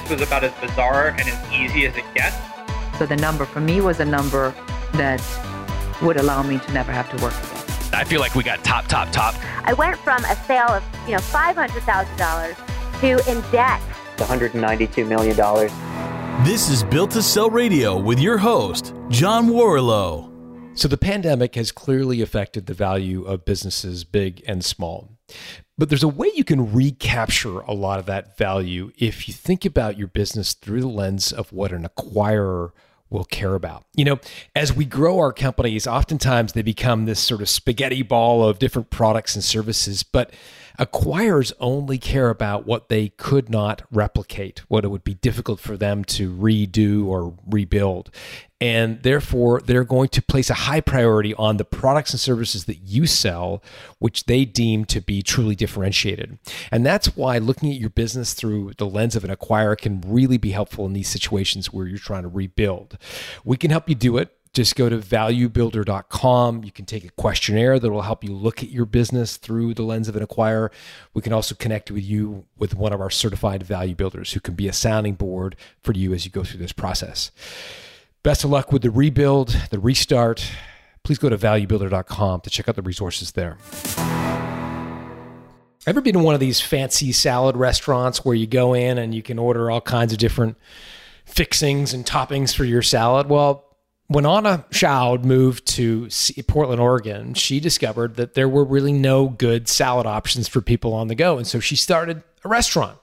this was about as bizarre and as easy as it gets. So the number for me was a number that would allow me to never have to work again. I feel like we got top, top, top. I went from a sale of, you know, $500,000 to in debt. $192 million. This is Built to Sell Radio with your host, John Warrillow. So the pandemic has clearly affected the value of businesses big and small. But there's a way you can recapture a lot of that value if you think about your business through the lens of what an acquirer will care about. You know, as we grow our companies, oftentimes they become this sort of spaghetti ball of different products and services, but acquirers only care about what they could not replicate, what it would be difficult for them to redo or rebuild. And therefore, they're going to place a high priority on the products and services that you sell, which they deem to be truly differentiated. And that's why looking at your business through the lens of an acquirer can really be helpful in these situations where you're trying to rebuild. We can help you do it just go to valuebuilder.com. You can take a questionnaire that will help you look at your business through the lens of an acquirer. We can also connect with you with one of our certified value builders who can be a sounding board for you as you go through this process. Best of luck with the rebuild, the restart. Please go to valuebuilder.com to check out the resources there. Ever been to one of these fancy salad restaurants where you go in and you can order all kinds of different fixings and toppings for your salad? Well, when Anna Schaud moved to Portland, Oregon, she discovered that there were really no good salad options for people on the go. And so she started a restaurant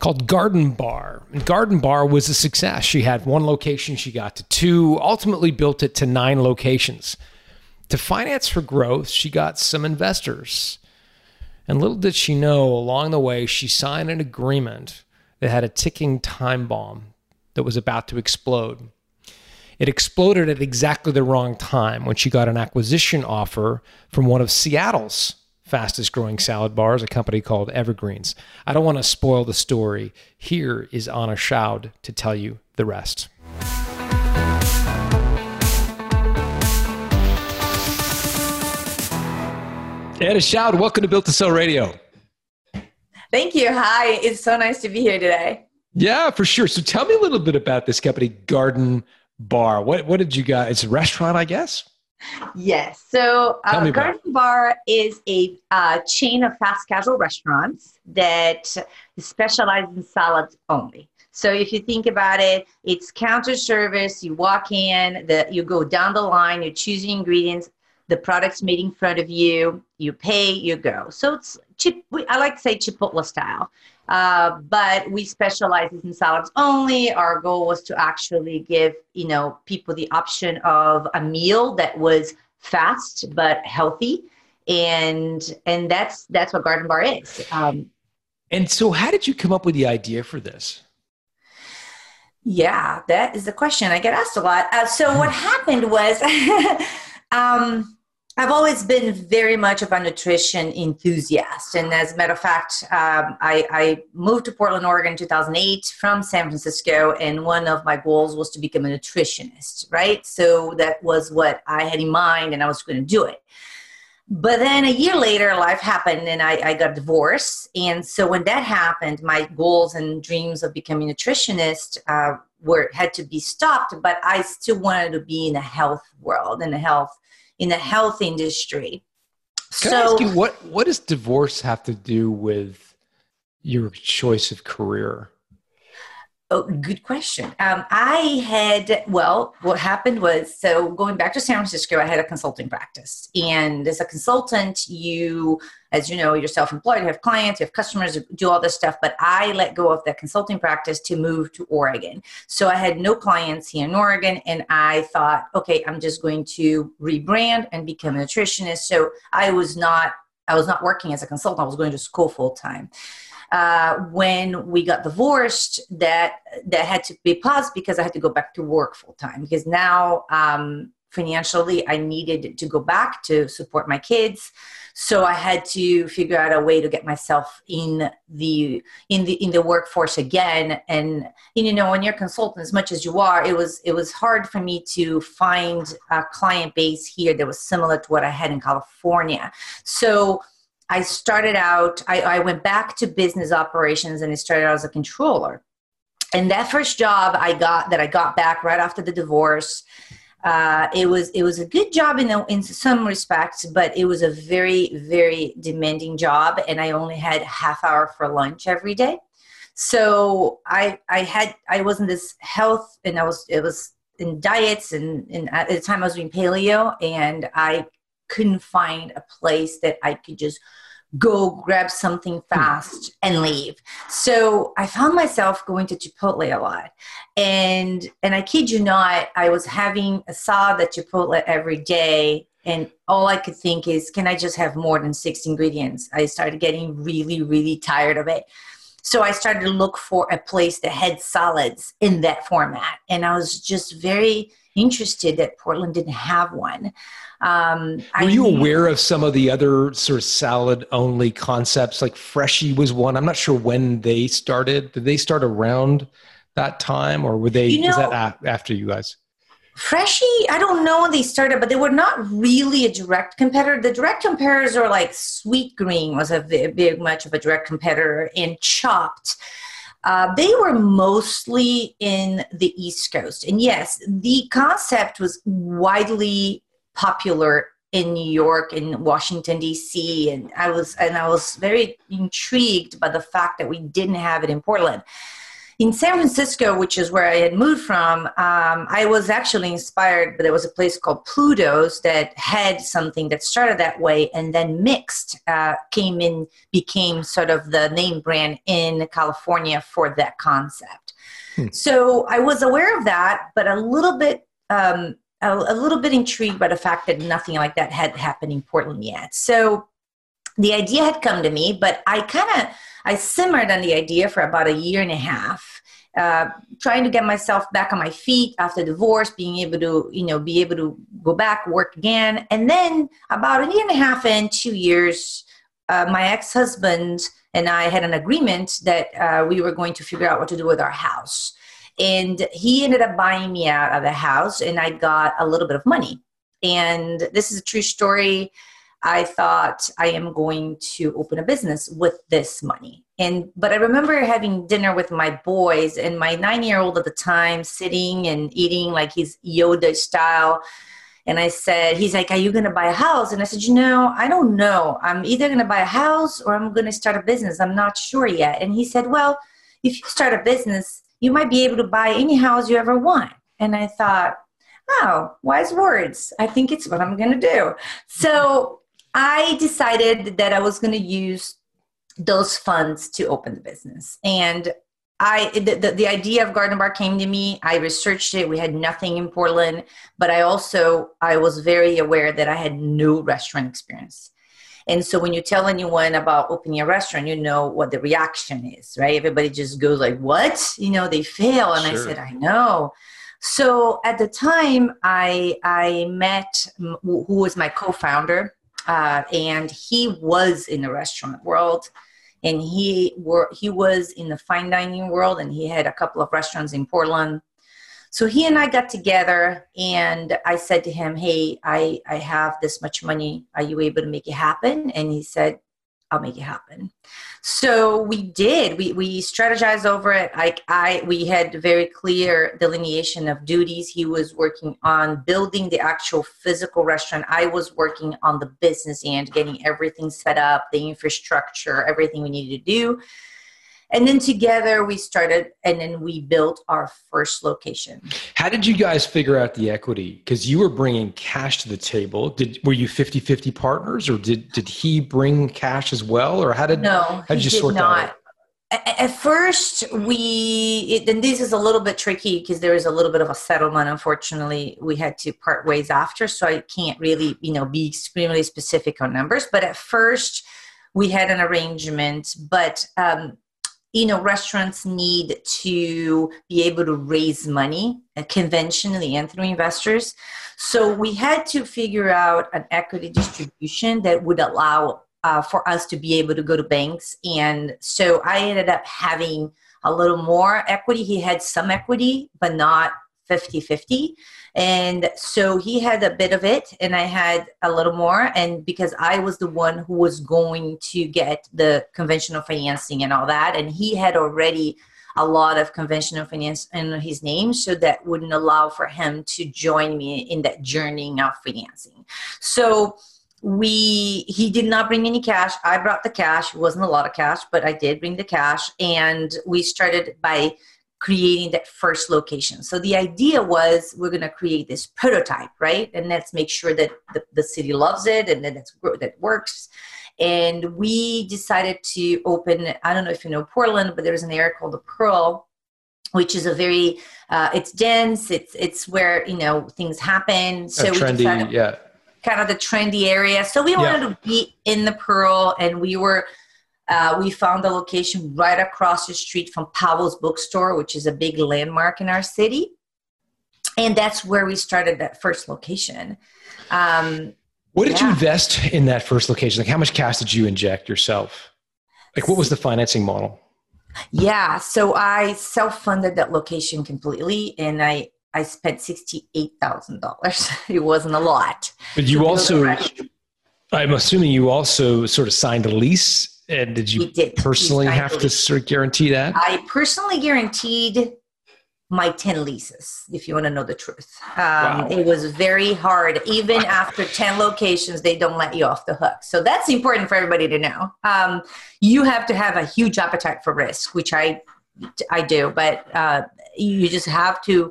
called Garden Bar. And Garden Bar was a success. She had one location, she got to two, ultimately built it to nine locations. To finance her growth, she got some investors. And little did she know, along the way, she signed an agreement that had a ticking time bomb that was about to explode. It exploded at exactly the wrong time when she got an acquisition offer from one of Seattle's fastest growing salad bars, a company called Evergreens. I don't want to spoil the story. Here is Anna Schaud to tell you the rest. Anna Schaud, welcome to Built to Sell Radio. Thank you. Hi, it's so nice to be here today. Yeah, for sure. So tell me a little bit about this company, Garden bar. What what did you guys? It's a restaurant, I guess. Yes. So uh, Garden Bar is a uh, chain of fast casual restaurants that specialize in salads only. So if you think about it, it's counter service. You walk in, the, you go down the line, you choose the ingredients, the product's made in front of you, you pay, you go. So it's chip. I like to say Chipotle style. Uh, but we specialize in salads only. Our goal was to actually give you know people the option of a meal that was fast but healthy, and and that's that's what Garden Bar is. Um, and so, how did you come up with the idea for this? Yeah, that is the question I get asked a lot. Uh, so what happened was. um, I've always been very much of a nutrition enthusiast. And as a matter of fact, um, I, I, moved to Portland, Oregon in 2008 from San Francisco. And one of my goals was to become a nutritionist, right? So that was what I had in mind, and I was going to do it. But then a year later, life happened and I, I got divorced. And so when that happened, my goals and dreams of becoming a nutritionist uh, were had to be stopped. But I still wanted to be in the health world, in the health in the health industry. Can so, I ask you what what does divorce have to do with your choice of career? Oh, good question. Um, I had, well, what happened was, so going back to San Francisco, I had a consulting practice. And as a consultant, you, as you know, you're self employed, you have clients, you have customers, you do all this stuff. But I let go of that consulting practice to move to Oregon. So I had no clients here in Oregon. And I thought, okay, I'm just going to rebrand and become a nutritionist. So I was not, I was not working as a consultant, I was going to school full time uh, when we got divorced that that had to be paused because I had to go back to work full time because now um, financially I needed to go back to support my kids. So I had to figure out a way to get myself in the in the in the workforce again. And, and you know when you're a consultant as much as you are it was it was hard for me to find a client base here that was similar to what I had in California. So I started out, I, I, went back to business operations and I started out as a controller. and that first job I got that I got back right after the divorce, uh, it was it was a good job in in some respects, but it was a very very demanding job, and I only had half hour for lunch every day. So I I had I wasn't this health, and I was it was in diets, and, and at the time I was doing paleo, and I couldn't find a place that I could just go grab something hmm. fast and leave. So I found myself going to Chipotle a lot. And and I kid you not, I was having a salad at Chipotle every day. And all I could think is, can I just have more than six ingredients? I started getting really, really tired of it. So I started to look for a place that had salads in that format. And I was just very interested that Portland didn't have one. Um, Were I you aware of some of the other sort of salad only concepts? Like Freshii was one. I'm not sure when they started. Did they start around that time, or were they? You know, was that after you guys? Freshii, I don't know when they started, but they were not really a direct competitor. The direct competitors are like Sweetgreen was a big, much of a direct competitor, and Chopt. Uh, they were mostly in the East Coast. And yes, the concept was widely popular in New York and Washington D.C. and I was and I was very intrigued by the fact that we didn't have it in Portland. In San Francisco, which is where I had moved from, um, I was actually inspired. But there was a place called Pluto's that had something that started that way, and then Mixt uh, came in, became sort of the name brand in California for that concept. Hmm. So I was aware of that, but a little bit um, a, a little bit intrigued by the fact that nothing like that had happened in Portland yet. So the idea had come to me, but I kind of I simmered on the idea for about a year and a half, uh, trying to get myself back on my feet after divorce, being able to you know be able to go back work again, and then about a year and a half in, two years, uh, my ex husband and I had an agreement that uh, we were going to figure out what to do with our house. And he ended up buying me out of the house, and I got a little bit of money. And this is a true story. I thought I am going to open a business with this money. And but I remember having dinner with my boys and my 9-year-old at the time sitting and eating like his Yoda style. And I said, he's like, Are you going to buy a house? And I said, You know, I don't know. I'm either going to buy a house or I'm going to start a business. I'm not sure yet. And he said, Well, if you start a business, you might be able to buy any house you ever want. And I thought, oh, wise words. I think it's what I'm going to do. So I decided that I was going to use those funds to open the business. And I the, the, the, idea of Garden Bar came to me. I researched it. We had nothing in Portland, but I also I was very aware that I had no restaurant experience. And so when you tell anyone about opening a restaurant, you know what the reaction is, right? Everybody just goes like, "What?" You know, they fail. And sure. I said, "I know." So at the time, I I met who was my co-founder, uh, and he was in the restaurant world, and he were he was in the fine dining world, and he had a couple of restaurants in Portland. So he and I got together and I said to him, Hey, I, I have this much money. Are you able to make it happen? And he said, I'll make it happen. So we did. We we strategized over it. Like I we had very clear delineation of duties. He was working on building the actual physical restaurant. I was working on the business end, getting everything set up, the infrastructure, everything we needed to do and then together we started and then we built our first location how did you guys figure out the equity because you were bringing cash to the table did were you 50-50 partners or did did he bring cash as well or how did no how did you did sort not. that out? At first, we, it, and this is a little bit tricky because there is a little bit of a settlement. Unfortunately, we had to part ways after, so I can't really, you know, be extremely specific on numbers. But at first, we had an arrangement, but um, you know restaurants need to be able to raise money uh, conventionally and through investors. So we had to figure out an equity distribution that would allow uh, for us to be able to go to banks. And so i ended up having a little more equity. He had some equity but not 50 50 and so he had a bit of it and i had a little more and because i was the one who was going to get the conventional financing and all that and he had already a lot of conventional finance in his name, so that wouldn't allow for him to join me in that journey of financing. So we he did not bring any cash. I brought the cash. It wasn't a lot of cash but i did bring the cash and we started by creating that first location so the idea was we're going to create this prototype right and let's make sure that the, the city loves it and that it's that works and we decided to open i don't know if you know portland but there's an area called the pearl which is a very uh, it's dense it's it's where you know things happen so trendy, we decided, yeah kind of the trendy area. So we yeah. wanted to be in the Pearl, and we were. Uh, we found a location right across the street from Powell's Bookstore, which is a big landmark in our city, and that's where we started that first location. Um, what did yeah. you invest in that first location? Like, how much cash did you inject yourself? Like, what was the financing model? Yeah, so I self-funded that location completely, and I I spent sixty-eight thousand dollars. it wasn't a lot. But you also, I'm assuming you also sort of signed a lease. And did you did. personally have to sort of guarantee that? I personally guaranteed my 10 leases, if you want to know the truth. Um, wow. It was very hard. Even after 10 locations, they don't let you off the hook. So that's important for everybody to know. Um, you have to have a huge appetite for risk, which I, I do, but uh, you just have to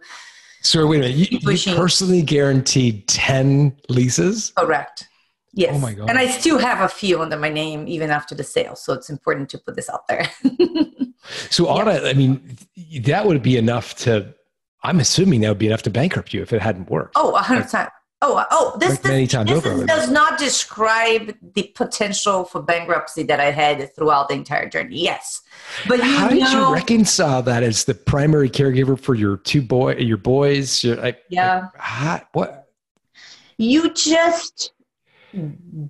so wait a minute. You, you personally guaranteed 10 leases? Correct. Yes. Oh my God. And I still have a few under my name even after the sale. So it's important to put this out there. so Anna, I mean, that would be enough to, I'm assuming that would be enough to bankrupt you if it hadn't worked. Oh, a 100%. Like, Oh, oh, this, like this, this is, does not describe the potential for bankruptcy that I had throughout the entire journey. Yes, but you how know, did you reconcile that as the primary caregiver for your two boy, your boys? Your, like, yeah, how, what? You just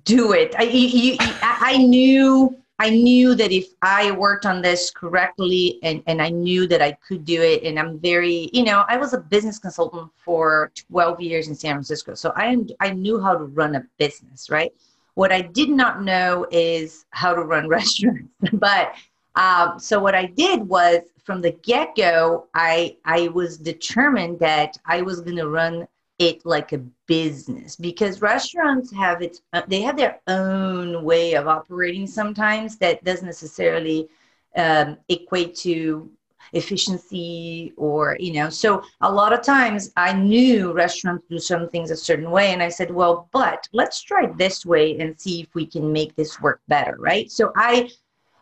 do it. I, you, I knew I knew that if I worked on this correctly and, and I knew that I could do it, and I'm very, you know, I was a business consultant for 12 years in San Francisco. So I, am, I knew how to run a business, right? What I did not know is how to run restaurants. but um, so what I did was from the get go, I, I was determined that I was going to run it like a business because restaurants have its uh, they have their own way of operating sometimes that doesn't necessarily um, equate to efficiency or you know so a lot of times i knew restaurants do some things a certain way and i said well but let's try this way and see if we can make this work better right? So i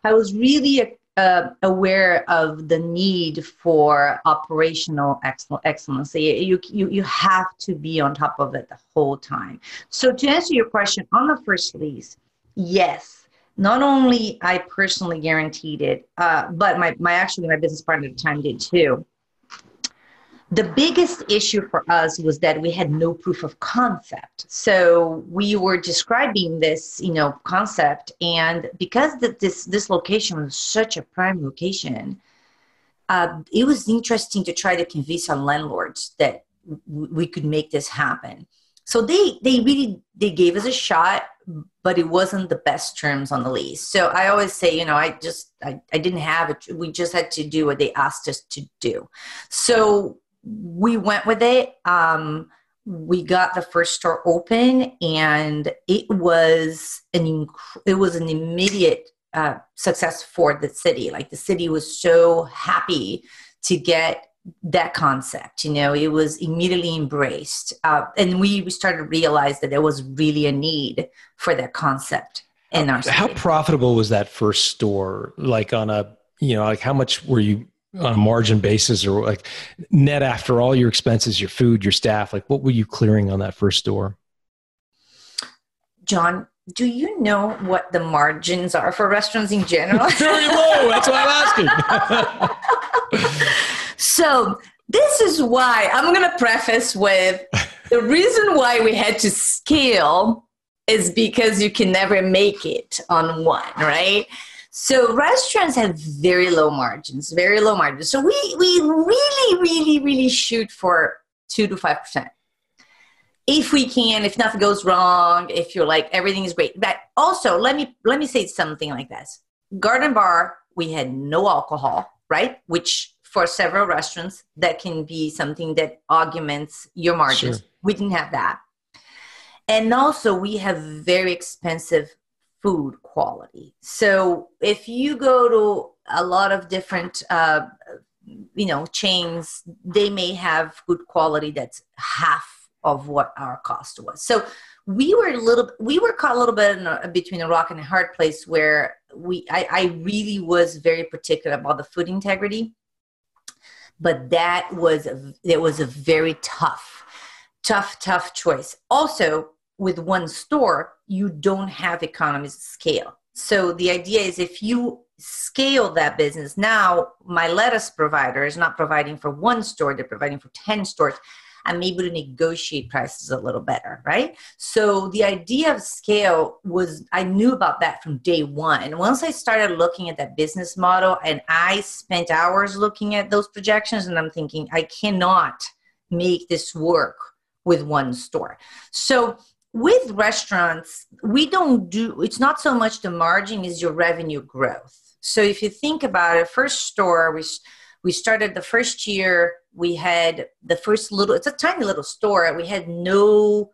i was really uh, aware of the need for operational excellence. You, you, you have to be on top of it the whole time. So to answer your question on the first lease, yes, not only I personally guaranteed it, uh, but my, my actually my business partner at the time did too the biggest issue for us was that we had no proof of concept. So we were describing this you know concept and because the, this this location was such a prime location uh, it was interesting to try to convince our landlords that w- we could make this happen. So they they really they gave us a shot but it wasn't the best terms on the lease. So i always say you know i just i, I didn't have it we just had to do what they asked us to do. So we went with it. Um, we got the first store open, and it was an inc- it was an immediate uh, success for the city. Like the city was so happy to get that concept. You know, it was immediately embraced, uh, and we we started to realize that there was really a need for that concept in our. City. How profitable was that first store? Like on a you know, like how much were you on a margin basis or like net after all your expenses, your food, your staff? Like what were you clearing on that first store? John, do you know what the margins are for restaurants in general? Very low. That's why I'm asking. so, this is why I'm going to preface with the reason why we had to scale is because you can never make it on one, right? So restaurants have very low margins, very low margins. So we we really, really, really shoot for two to five percent. If we can, if nothing goes wrong, if you're like everything is great. But also let me let me say something like this. Garden Bar, we had no alcohol, right? Which for several restaurants, that can be something that augments your margins. Sure. We didn't have that. And also, we have very expensive food quality. So if you go to a lot of different, uh, you know, chains, they may have food quality that's half of what our cost was. So we were a little, we were caught a little bit a, between a rock and a hard place where we, I, I really was very particular about the food integrity. But that was, it was a very tough, tough, tough choice. Also, with one store, you don't have economies of scale. So the idea is if you scale that business, now my lettuce provider is not providing for one store, they're providing for 10 stores. I'm able to negotiate prices a little better, right? So the idea of scale was, I knew about that from day one. Once I started looking at that business model and I spent hours looking at those projections, and I'm thinking, I cannot make this work with one store. So with restaurants, we don't do, it's not so much the margin is your revenue growth. So if you think about it, first store, we, we started the first year, we had the first little, it's a tiny little store. We had no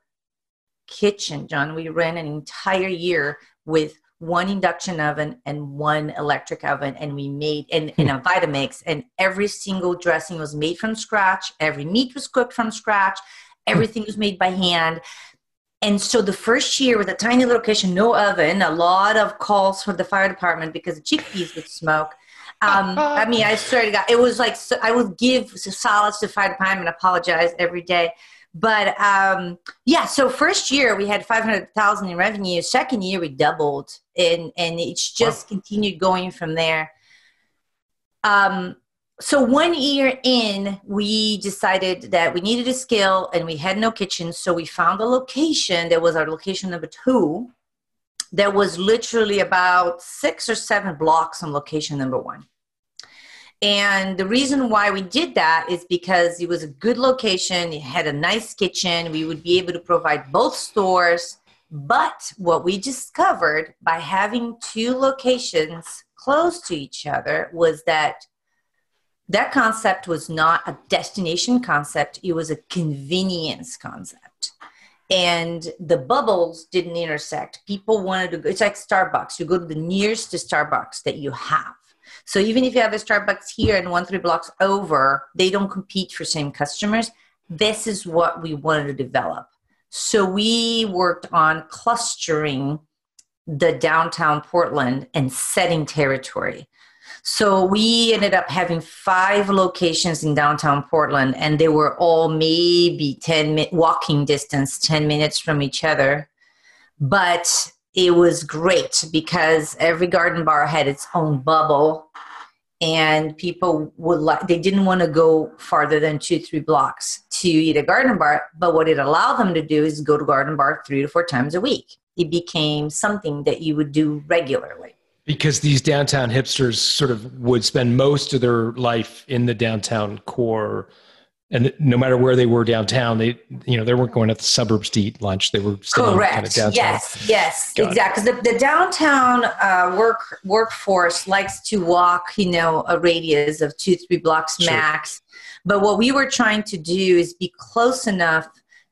kitchen, John. We ran an entire year with one induction oven and one electric oven and we made and, and a hmm. vitamix and every single dressing was made from scratch every meat was cooked from scratch everything was made by hand and so the first year with a tiny little kitchen, no oven, a lot of calls from the fire department because the chickpeas would smoke. Um, I mean, I swear to God, it was like so I would give solids to fire department and apologize every day. But um, yeah, so first year we had five hundred thousand in revenue. Second year we doubled, and and it's just wow. continued going from there. Um, so one year in we decided that we needed a scale and we had no kitchen. So we found a location that was our location number two that was literally about six or seven blocks from location number one. And the reason why we did that is because it was a good location. It had a nice kitchen. We would be able to provide both stores. But what we discovered by having two locations close to each other was that that concept was not a destination concept, it was a convenience concept. And the bubbles didn't intersect. People wanted to go, it's like Starbucks. You go to the nearest to Starbucks that you have. So even if you have a Starbucks here and one, three blocks over, they don't compete for same customers. This is what we wanted to develop. So we worked on clustering the downtown Portland and setting territory. So we ended up having five locations in downtown Portland, and they were all maybe 10 minute walking distance, 10 minutes from each other. But it was great because every garden bar had its own bubble and people would like they didn't want to go farther than two three blocks to eat a garden bar but what it allowed them to do is go to garden bar three to four times a week it became something that you would do regularly because these downtown hipsters sort of would spend most of their life in the downtown core. And no matter where they were downtown they you know they weren't going to the suburbs to eat lunch. They were correct kind of downtown. yes yes Got exactly. The, the, downtown uh, work workforce likes to walk you know a radius of two three blocks sure. max. But what we were trying to do is be close enough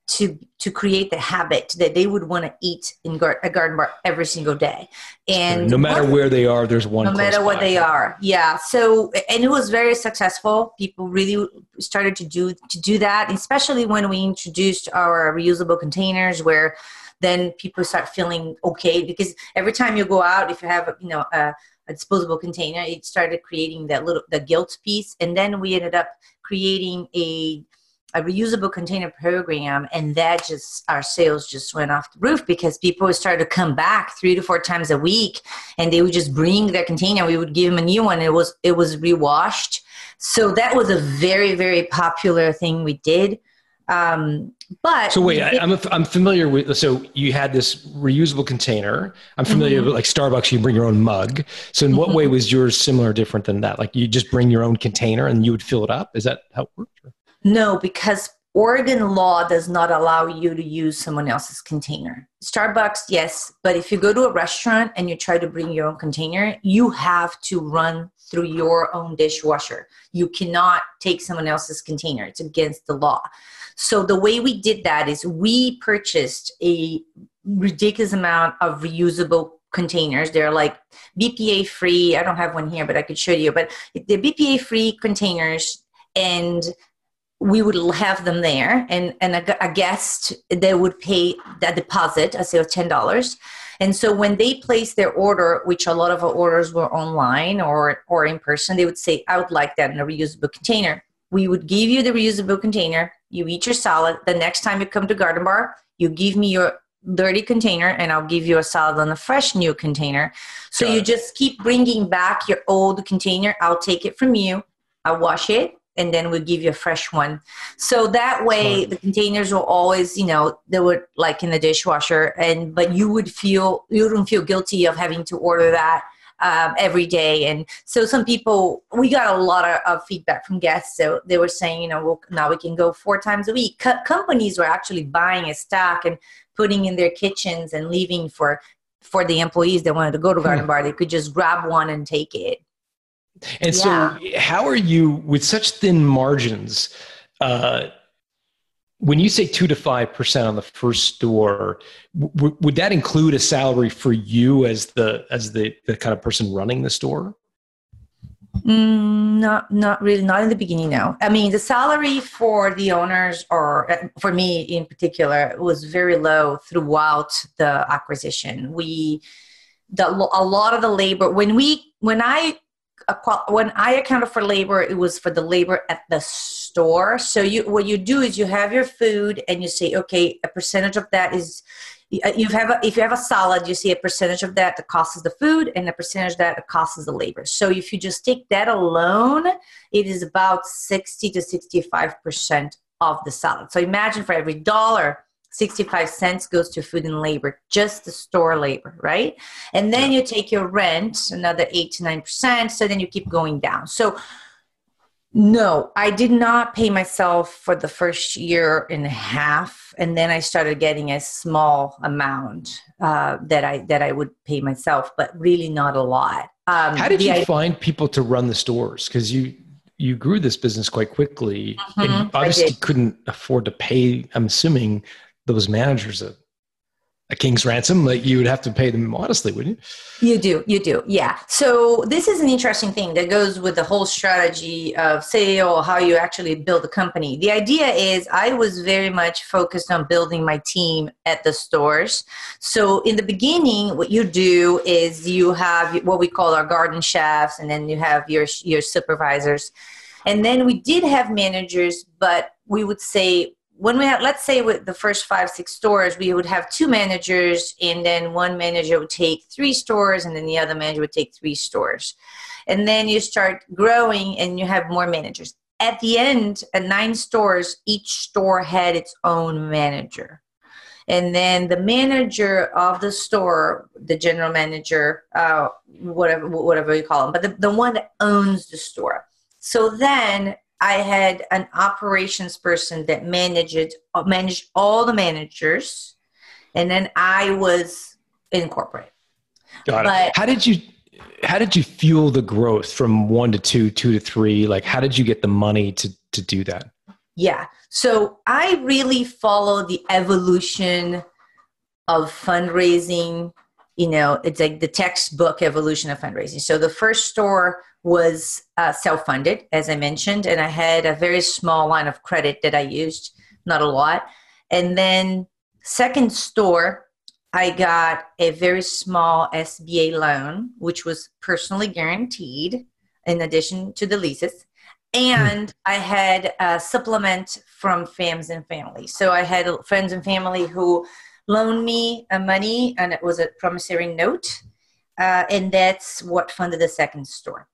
to to create the habit that they would want to eat in gar- a garden bar every single day. And no matter where they are there's one no matter what they are. Yeah. So and it was very successful. People really started to do to do that especially when we introduced our reusable containers where then people start feeling okay because every time you go out if you have you know a, a disposable container it started creating that little the guilt piece. And then we ended up creating a a reusable container program and that just our sales just went off the roof because people started to come back three to four times a week and they would just bring their container we would give them a new one it was it was rewashed so that was a very very popular thing we did um, but so wait, I, am I'm, I'm familiar with. So you had this reusable container. I'm familiar mm-hmm. with like Starbucks. You bring your own mug. So in what mm-hmm. way was yours similar, or different than that? Like you just bring your own container and you would fill it up. Is that how it works? No, because Oregon law does not allow you to use someone else's container. Starbucks, yes, but if you go to a restaurant and you try to bring your own container, you have to run through your own dishwasher. You cannot take someone else's container, it's against the law. So the way we did that is we purchased a ridiculous amount of reusable containers. They're like BPA free. I don't have one here, but I could show you. But they're BPA free containers and we would have them there and, and a, a guest they would pay that deposit i say of $10 and so when they place their order which a lot of our orders were online or or in person they would say i would like that in a reusable container we would give you the reusable container you eat your salad the next time you come to garden bar you give me your dirty container and I'll give you a salad on a fresh new container. So Got you it. just keep bringing back your old container. I'll take it from you. I'll wash it and then we'll give you a fresh one. So that way the containers will always, you know, they were like in the dishwasher and but you would feel you wouldn't feel guilty of having to order that um, every day. And so some people, we got a lot of, of, feedback from guests. So they were saying, you know, well, now we can go four times a week. Co- companies were actually buying a stock and putting in their kitchens and leaving for for the employees that wanted to go to Garden hmm. Bar. They could just grab one and take it. And yeah. so, how are you with such thin margins? Uh, when you say two to five percent on the first store, w- would that include a salary for you as the as the, the kind of person running the store? Mm, not not really not in the beginning no i mean the salary for the owners or uh, for me in particular was very low throughout the acquisition we the a lot of the labor when we when i when I accounted for labor, it was for the labor at the store. So you, what you do is you have your food and you say, okay, a percentage of that is you have a, if you have a salad, you see a percentage of that that costs the food and a percentage that costs the labor. So if you just take that alone, it is about 60 to 65% of the salad. So imagine for every dollar 65 cents goes to food and labor, just the store labor, right? And then you take your rent, another 8 to 9%. So then you keep going down. So, no, I did not pay myself for the first year and a half, and then I started getting a small amount uh, that I that I would pay myself, but really not a lot. Um, How did you idea- find people to run the stores? Because you you grew this business quite quickly, mm-hmm, and obviously couldn't afford to pay. I'm assuming those managers a, a king's ransom like you would have to pay them modestly wouldn't you? You do you do yeah. So this is an interesting thing that goes with the whole strategy of sale how you actually build a company. The idea is i was very much focused on building my team at the stores. So in the beginning what you do is you have what we call our garden chefs and then you have your your supervisors. And then we did have managers but we would say when we had let's say with the first five six stores we would have two managers and then one manager would take three stores and then the other manager would take three stores. And then you start growing and you have more managers. At the end at nine stores each store had its own manager. And then the manager of the store the general manager uh, whatever whatever you call them but the, the one that owns the store. So then I had an operations person that managed uh, managed all the managers, and then I was in corporate. Got but, it. How did you how did you fuel the growth from one to two, two to three? Like, how did you get the money to to do that? Yeah, so I really follow the evolution of fundraising. You know, it's like the textbook evolution of fundraising. So the first store was uh, self funded, as I mentioned, and I had a very small line of credit that I used, not a lot. And then, second store, I got a very small SBA loan, which was personally guaranteed in addition to the leases. And I had a supplement from friends and family. So I had friends and family who loaned me money, and it was a promissory note. Uh, and that's what funded the second store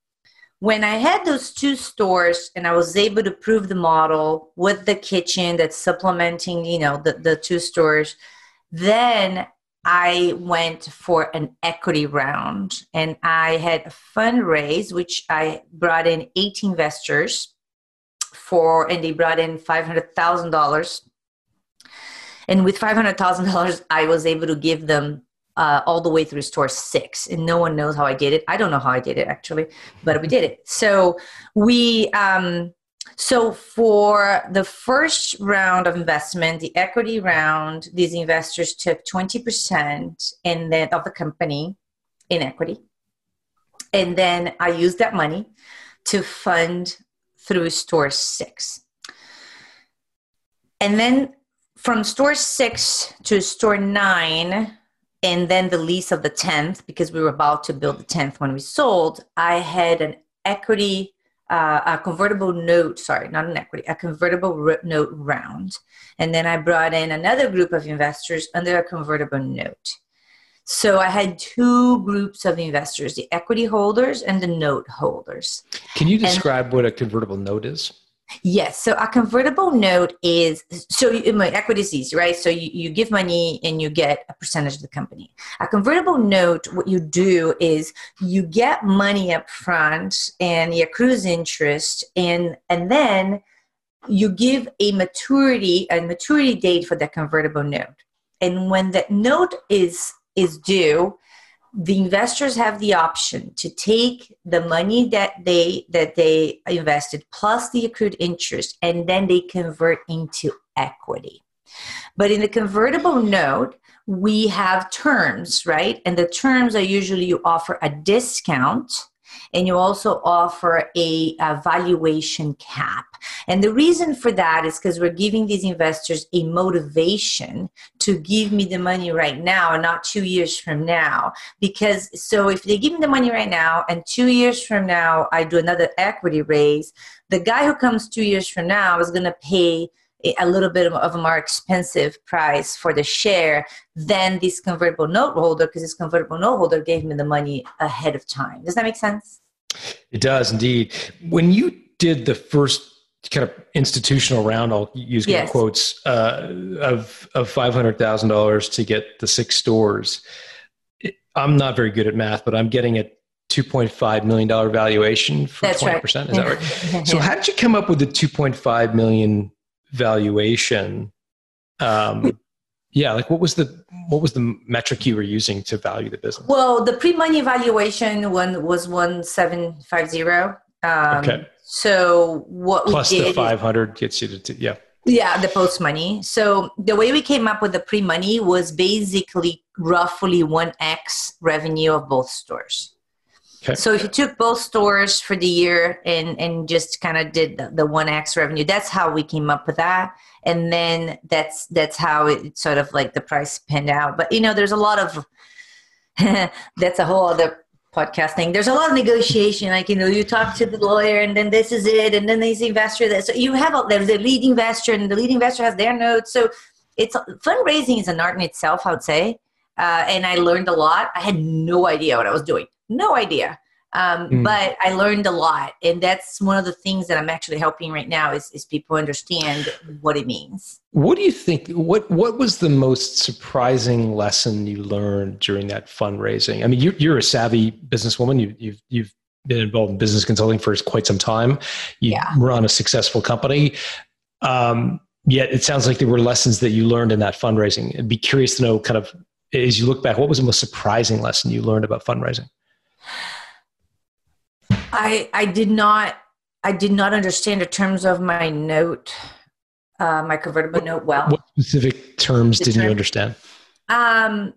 when I had those two stores and I was able to prove the model with the kitchen that's supplementing, you know, the, the two stores, then I went for an equity round and I had a fundraise, which I brought in eight investors for and they brought in five hundred thousand dollars. And with five hundred thousand dollars, I was able to give them uh, all the way through store six, and no one knows how I did it. I don't know how I did it actually, but we did it. So we. Um, so for the first round of investment, the equity round, these investors took 20% in the, of the company in equity. And then I used that money to fund through store six. And then from store six to store nine, and then the lease of the 10th, because we were about to build the 10th when we sold, I had an equity uh, a convertible note, sorry, not an equity, a convertible note round. And then I brought in another group of investors under a convertible note. So I had two groups of investors, the equity holders and the note holders. Can you describe and, what a convertible note is? Yes. So a convertible note is so you, equity is easy, right? So you, you give money and you get a percentage of the company. A convertible note, what you do is you get money up front and you accrues interest and and then you give a maturity a maturity date for the convertible note. And when that note is is due, the investors have the option to take the money that they that they invested plus the accrued interest and then they convert into equity. But in the convertible note we have terms right? And the terms are usually you offer a discount and you also offer a, a valuation cap. And the reason for that is because we're giving these investors a motivation to give me the money right now and not two years from now. Because so if they give me the money right now and two years from now I do another equity raise, the guy who comes two years from now is going to pay a little bit of a more expensive price for the share than this convertible note holder because this convertible note holder gave me the money ahead of time. Does that make sense? It does indeed. When you did the first kind of institutional round, I'll use yes. quotes uh, of of five hundred thousand dollars to get the six stores. I'm not very good at math, but I'm getting a $2.5 million valuation for 20%. Right. Is that right? so how did you come up with the 2.5 million valuation um, yeah like what was the what was the metric you were using to value the business? Well the pre-money valuation one was 1750 um, okay. so what plus the 500 gets you to yeah. Yeah the post money. So the way we came up with the pre-money was basically roughly 1x revenue of both stores Okay. So if you took both stores for the year and and just kind of did the, one X revenue, that's how we came up with that. And then that's that's how it sort of like the price panned out. But you know, there's a lot of that's a whole other podcasting. There's a lot of negotiation. Like you know, you talk to the lawyer, and then this is it, and then the investor. That so you have a, there's a lead investor, and the lead investor has their notes. So it's fundraising is an art in itself, I would say. Uh, and I learned a lot. I had no idea what I was doing no idea. Um, mm. But I learned a lot, and that's one of the things that I'm actually helping right now is, is people understand what it means. What do you think? What What was the most surprising lesson you learned during that fundraising? I mean, you're, you're a savvy businesswoman. You, you've you've been involved in business consulting for quite some time. You yeah. run a successful company. Um, yet it sounds like there were lessons that you learned in that fundraising. I'd be curious to know, kind of, as you look back, what was the most surprising lesson you learned about fundraising? I I did not I did not understand the terms of my note, uh, my convertible what, note well. What specific terms the didn't term, you understand? Um,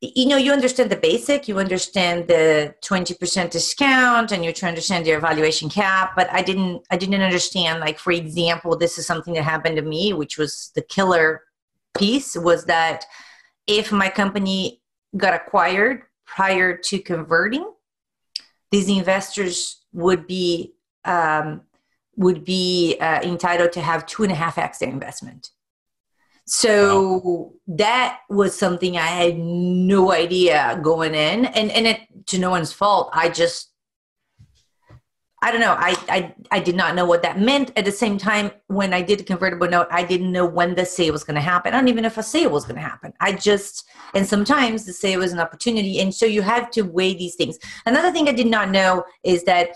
you know, you understand the basic, you understand the twenty percent discount, and you try to understand your evaluation cap. But I didn't I didn't understand. Like for example, this is something that happened to me, which was the killer piece was that if my company got acquired prior to converting, these investors would be um, would be uh, entitled to have two and a half x their investment. So wow. that was something I had no idea going in, and and it to no one's fault. I just I don't know. I, I I did not know what that meant. At the same time, when I did the convertible note, I didn't know when the sale was going to happen. I don't even know if a sale was going to happen. I just and sometimes the sale was an opportunity, and so you have to weigh these things. Another thing I did not know is that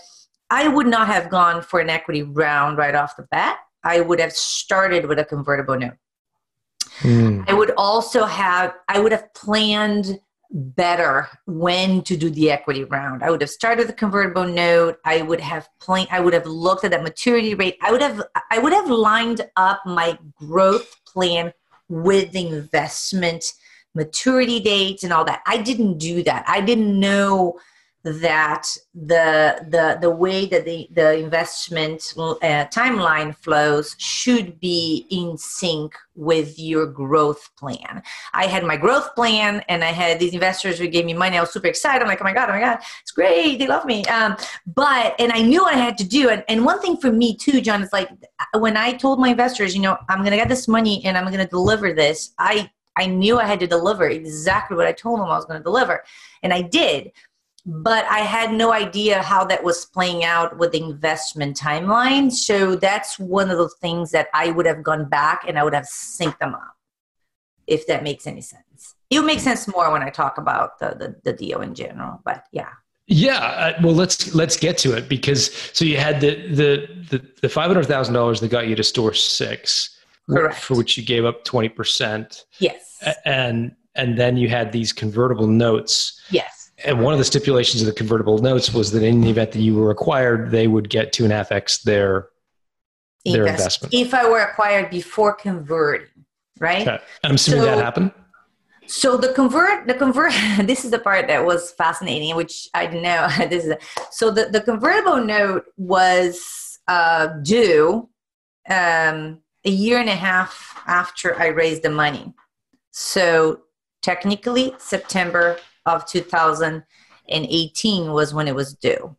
I would not have gone for an equity round right off the bat. I would have started with a convertible note. Hmm. I would also have I would have planned better when to do the equity round. I would have started the convertible note. I would have plan I would have looked at that maturity rate. I would have I would have lined up my growth plan with the investment maturity dates and all that. I didn't do that. I didn't know that the the the way that the the investment uh, timeline flows should be in sync with your growth plan. I had my growth plan, and I had these investors who gave me money. I was super excited. I'm like, oh my god, oh my god, it's great. They love me. Um, but and I knew I had to do. And and one thing for me too, John, is like when I told my investors, you know, I'm gonna get this money and I'm gonna deliver this. I I knew I had to deliver exactly what I told them I was going to deliver. And I did but I had no idea how that was playing out with the investment timeline. So that's one of the things that I would have gone back and I would have synced them up, if that makes any sense. It'll make sense more when I talk about the, the, the deal in general, but yeah. Yeah, uh, well, let's let's get to it because so you had the the the, the five hundred thousand dollars that got you to store six, Correct. for which you gave up twenty percent, Yes. and and then you had these convertible notes Yes. And one of the stipulations of the convertible notes was that in the event that you were acquired, they would get two and a half x their their Invest- investment. If I were acquired before converting, right? Okay. I'm assuming that happened. So the convert, the convert. This is the part that was fascinating, which I didn't know. this is so the the convertible note was uh, due um, a year and a half after I raised the money. So technically, September of 2018 was when it was due.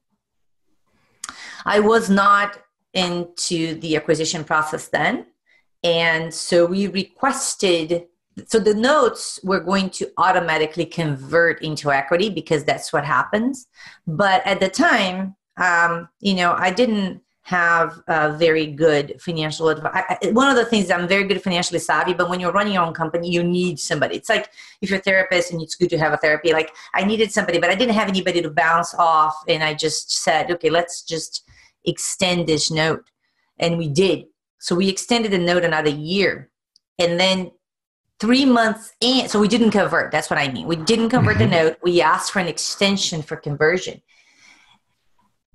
I was not into the acquisition process then. And so we requested, so the notes were going to automatically convert into equity because that's what happens. But at the time, um, you know, I didn't have a very good financial advice. One of the things I'm very good financially savvy, but when you're running your own company, you need somebody. It's like if you're a therapist and it's good to have a therapy. Like I needed somebody, but I didn't have anybody to bounce off, and I just said, okay, let's just extend this note, and we did. So we extended the note another year, and then three months in, so we didn't convert. That's what I mean. We didn't convert the mm-hmm. note. We asked for an extension for conversion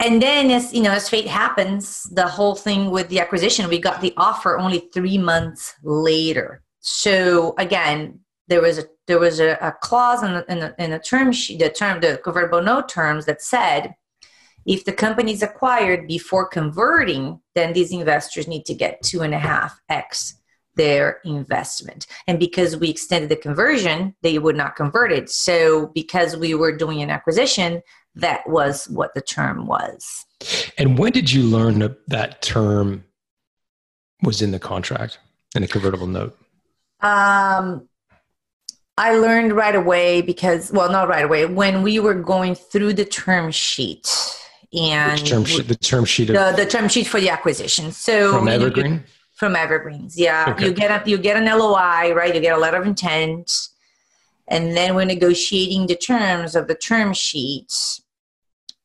and then as you know as fate happens the whole thing with the acquisition we got the offer only three months later. So again there was a there was a, a clause in the, in, the, in the term sheet the term the convertible note terms that said if the company is acquired before converting then these investors need to get two and a half x their investment. And because we extended the conversion they would not convert it. So because we were doing an acquisition that was what the term was. And when did you learn that that term was in the contract in a convertible note? Um, I learned right away because, well, not right away, when we were going through the term sheet and term sheet, the term sheet of, the, the term sheet for the acquisition. So from you know, you- Evergreen? from Evergreens, yeah, Okay. you get a, you get an LOI, right? You get a letter of intent, and then we're negotiating the terms of the term sheet.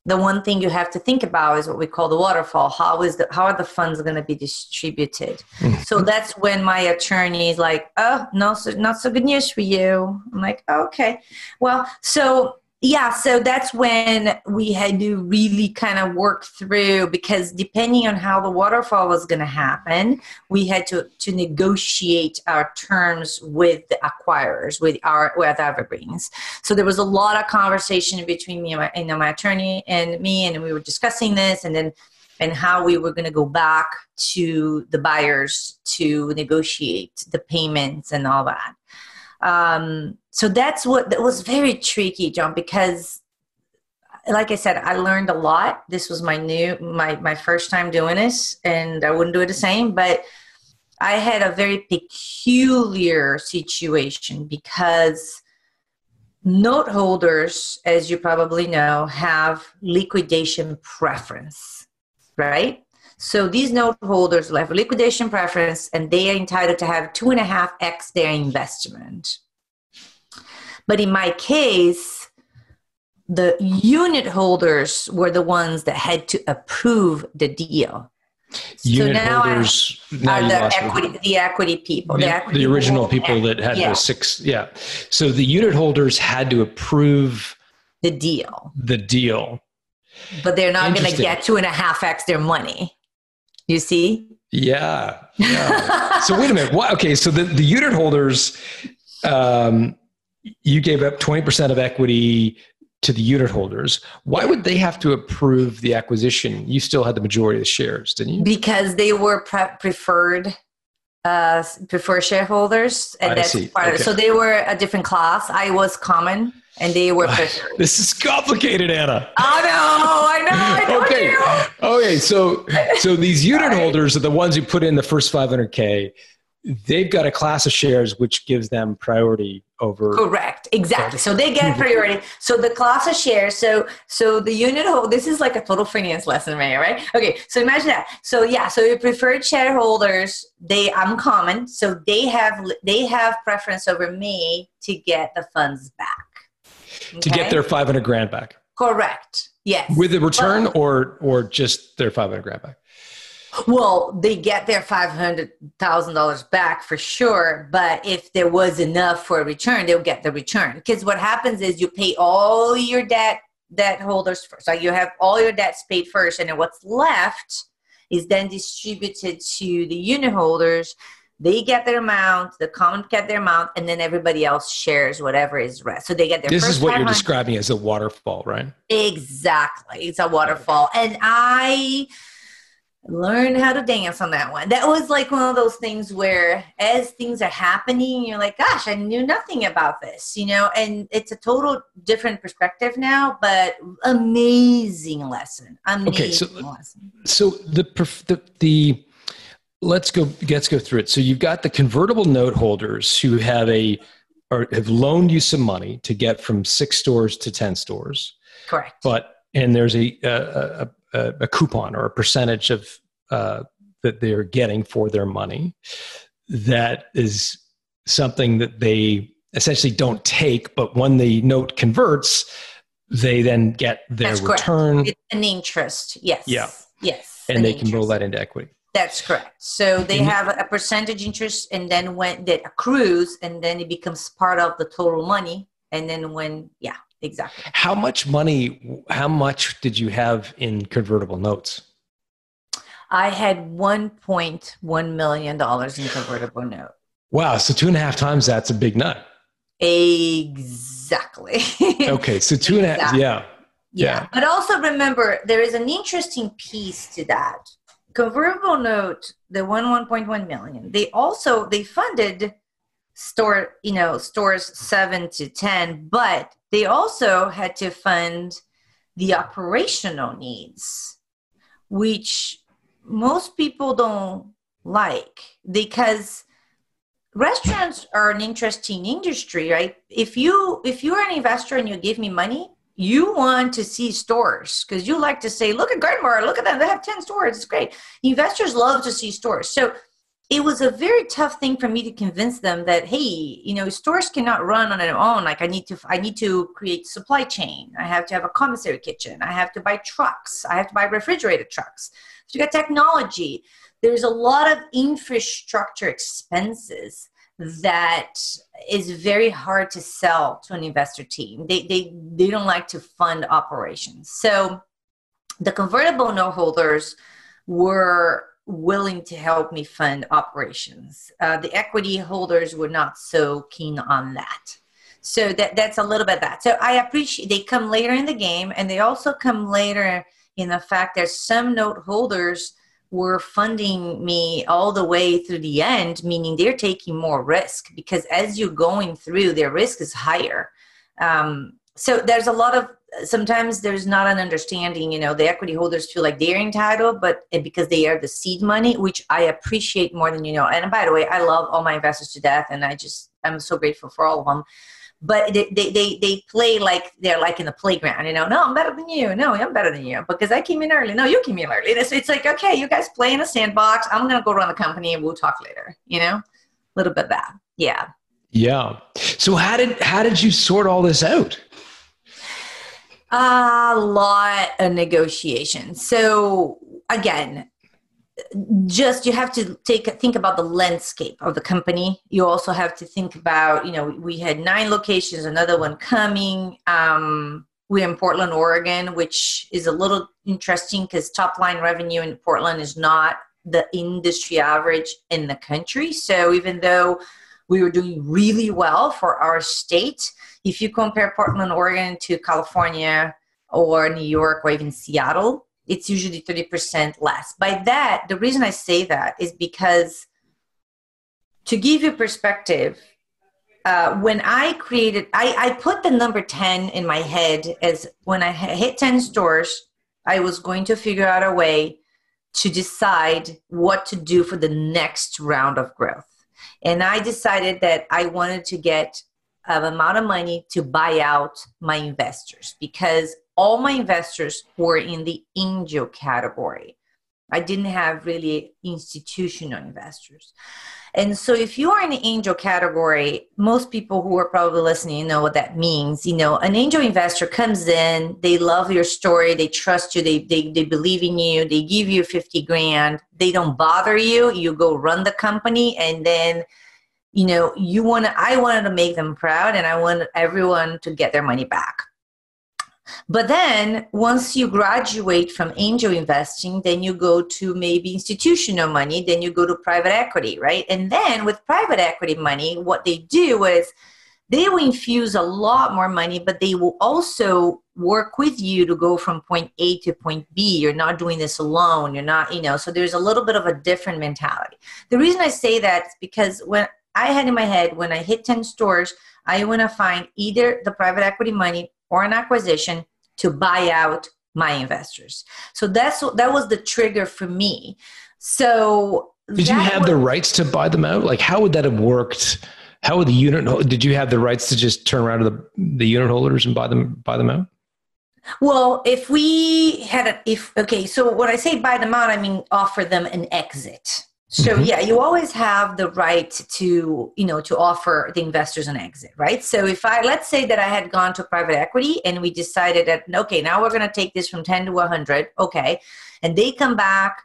The one thing you have to think about is what we call the waterfall. How is the how are the funds going to be distributed? Mm-hmm. So that's when my attorney is like, "Oh, no, so, not so good news for you." I'm like, "Okay, well, so yeah, so that's when we had to really kind of work through because depending on how the waterfall was going to happen, we had to to negotiate our terms with the acquirers, with our with Evergreens. So there was a lot of conversation between me and my, you know, my attorney and me, and we were discussing this, and then and how we were going to go back to the buyers to negotiate the payments and all that. Um, so that's what that was very tricky, John, because like I said, I learned a lot. This was my new my my first time doing this, and I wouldn't do it the same. But I had a very peculiar situation because note holders, as you probably know, have liquidation preference, right? So these note holders will have liquidation preference, and they are entitled to have two and a half x their investment. But in my case, the unit holders were the ones that had to approve the deal. Unit now I- holders. now Are you the equity, the equity people, the, the, equity the original people people that had yeah, the six yeah so the unit holders had to approve the deal, the deal but they're not going to get two and a half x their money. You see? yeah yeah. So wait a minute what okay so the, the unit holders um, you gave up 20% of equity to the unit holders. Why would they have to approve the acquisition? You still had the majority of the shares didn't you? Because they were pre- preferred uh preferred shareholders and I that's see. part of Okay. it so they were a different class. I was common and they were preferred this is complicated anna i know i know okay. you. Okay. So so these unit holders are the ones who put in the first 500k. They've got a class of shares which gives them priority over. correct exactly so they get priority so the class of shares so so the unit hold this is like a total finance lesson right right okay so imagine that so yeah so your preferred shareholders they i'm common so they have they have preference over me to get the funds back To get their 500 grand back Correct. Yes. with a return or or just their 500 grand back. well, they get their five hundred thousand dollars back for sure. But if there was enough for a return, they'll get the return. Because what happens is you pay all your debt debt holders first. So you have all your debts paid first, and then what's left is then distributed to the unit holders. They get their amount, the common get their amount, and then everybody else shares whatever is rest. So they get their. This is what you're 500 describing as a waterfall, right? Exactly. It's a waterfall. And I learned how to dance on that one. That was like one of those things where as things are happening, you're like, gosh, I knew nothing about this, you know, and it's a total different perspective now, but amazing lesson. Amazing Okay, so- lesson. So the the the let's go let's go through it. So you've got the convertible note holders who have a or have loaned you some money to get from six stores to ten stores. Correct. but and there's a a, a, a coupon or a percentage of uh, that they're getting for their money that is something that they essentially don't take but when the note converts they then get their That's correct. return It's an interest. Yes. Yeah. Yes. and an they can roll that into equity That's correct. So they have a percentage interest, and then when that accrues, and then it becomes part of the total money. And then when, yeah, exactly. how much money how much did you have in convertible notes I had one point one million dollars in convertible note. wow so two and a half times that's a big nut Exactly. okay so two and a half Exactly. yeah Yeah. But also remember, there is an interesting piece to that. Convertible note, the one 1.1 million, they also, they funded store, you know, stores seven to 10, but they also had to fund the operational needs, which most people don't like because restaurants are an interesting industry right? If you if you're an investor and you give me money you want to see stores because you like to say look at garden bar look at them they have 10 stores it's great. Investors love to see stores. So it was a very tough thing for me to convince them that hey you know stores cannot run on their own like i need to i need to create supply chain i have to have a commissary kitchen i have to buy trucks i have to buy refrigerated trucks. So you got technology. There's a lot of infrastructure expenses that is very hard to sell to an investor team. They, they, they don't like to fund operations. So the convertible note holders were willing to help me fund operations. Uh, the equity holders were not so keen on that. So that, that's a little bit that. So I appreciate they come later in the game and they also come later in the fact that some note holders were funding me all the way through the end, meaning they're taking more risk because as you're going through, their risk is higher. Um, so there's a lot of sometimes there's not an understanding. You know, the equity holders feel like they're entitled, but because they are the seed money, which I appreciate more than you know. And by the way, I love all my investors to death, and I just I'm so grateful for all of them but they, they, they, they play like they're like in the playground, you know, no, I'm better than you. No, I'm better than you because I came in early. No, you came in early. It's, it's like, okay, you guys play in a sandbox. I'm going to go run the company and we'll talk later, you know, a little bit of that. Yeah. Yeah. So how did how did you sort all this out? A lot of negotiation. So again, just you have to take think about the landscape of the company. You also have to think about, you know, we had nine locations, another one coming. Um, we're in Portland, Oregon, which is a little interesting because top line revenue in Portland is not the industry average in the country. So even though we were doing really well for our state, if you compare Portland, Oregon to California or New York or even Seattle, it's usually 30% less. By that, the reason I say that is because to give you perspective, uh, when I created, I, I put the number 10 in my head as when I hit 10 stores, I was going to figure out a way to decide what to do for the next round of growth. And I decided that I wanted to get an amount of money to buy out my investors because all my investors were in the angel category. I didn't have really institutional investors. And so, if you are in the angel category, most people who are probably listening know what that means. You know, an angel investor comes in, they love your story, they trust you, they, they, they believe in you, they give you 50 grand, they don't bother you, you go run the company, and then you know you want to i wanted to make them proud and i want everyone to get their money back but then once you graduate from angel investing, then you go to maybe institutional money, then you go to private equity, right? And then with private equity money, what they do is they will infuse a lot more money, but they will also work with you to go from point A to point B. You're not doing this alone. You're not, you know, so there's a little bit of a different mentality. The reason I say that is because when I had in my head, when I hit 10 stores, I want to find either the private equity money or an acquisition to buy out my investors. So that's that was the trigger for me. So did you have was, the rights to buy them out? Like how would that have worked? How would the unit did you have the rights to just turn around to the, the unit holders and buy them buy them out? Well, if we had a if okay, so when I say buy them out, I mean offer them an exit. So mm-hmm. yeah, you always have the right to, you know, to offer the investors an exit, right? So if I let's say that I had gone to private equity and we decided that okay, now we're going to take this from 10 to 100, okay. And they come back,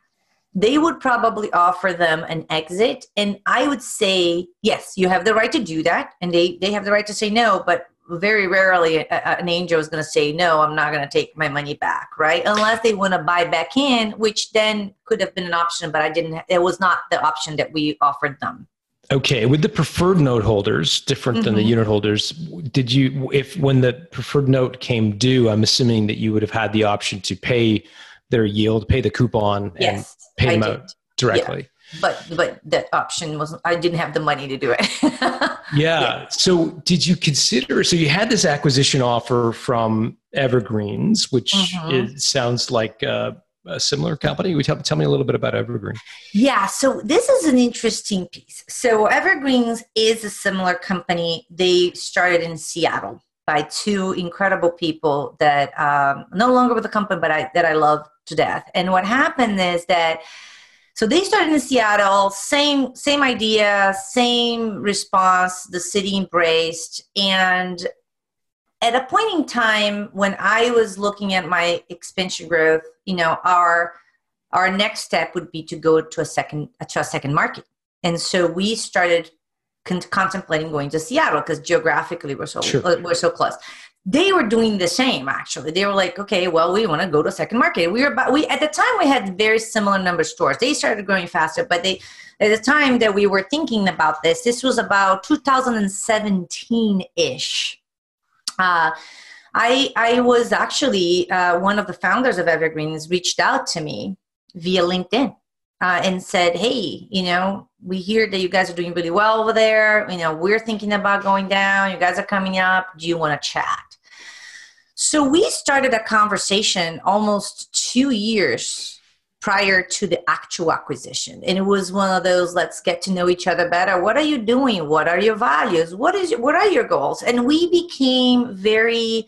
they would probably offer them an exit and I would say, yes, you have the right to do that and they they have the right to say no, but very rarely an angel is going to say no i'm not going to take my money back right unless they want to buy back in which then could have been an option but i didn't it was not the option that we offered them okay with the preferred note holders different mm-hmm. than the mm-hmm. unit holders did you if when the preferred note came due i'm assuming that you would have had the option to pay their yield pay the coupon yes, and pay them out directly yeah but but that option wasn't i didn't have the money to do it. Yeah. yeah. so did you consider so you had this acquisition offer from evergreens which mm-hmm. is, sounds like a, a similar company. Would tell, tell me a little bit about evergreen? Yeah. So this is an interesting piece. So evergreens is a similar company. They started in seattle by two incredible people that um, no longer with the company but I, that i love to death. And what happened is that so they started in Seattle, same same idea, same response. The city embraced, and at a point in time when I was looking at my expansion growth, you know, our our next step would be to go to a second to a second market, and so we started con- contemplating going to Seattle because geographically we're so sure. we're so close they were doing the same actually. They were like okay well we want to go to second market. We were about we at the time we had very similar number of stores. They started growing faster but they at the time that we were thinking about this this was about 2017-ish uh, I, I was actually uh, one of the founders of evergreens reached out to me via linkedin uh, and said, "Hey, you know, we hear that you guys are doing really well over there. You know, we're thinking about going down. You guys are coming up. Do you want to chat?" So we started a conversation almost two years prior to the actual acquisition, and it was one of those let's get to know each other better. What are you doing? What are your values? What is what are your goals? And we became very.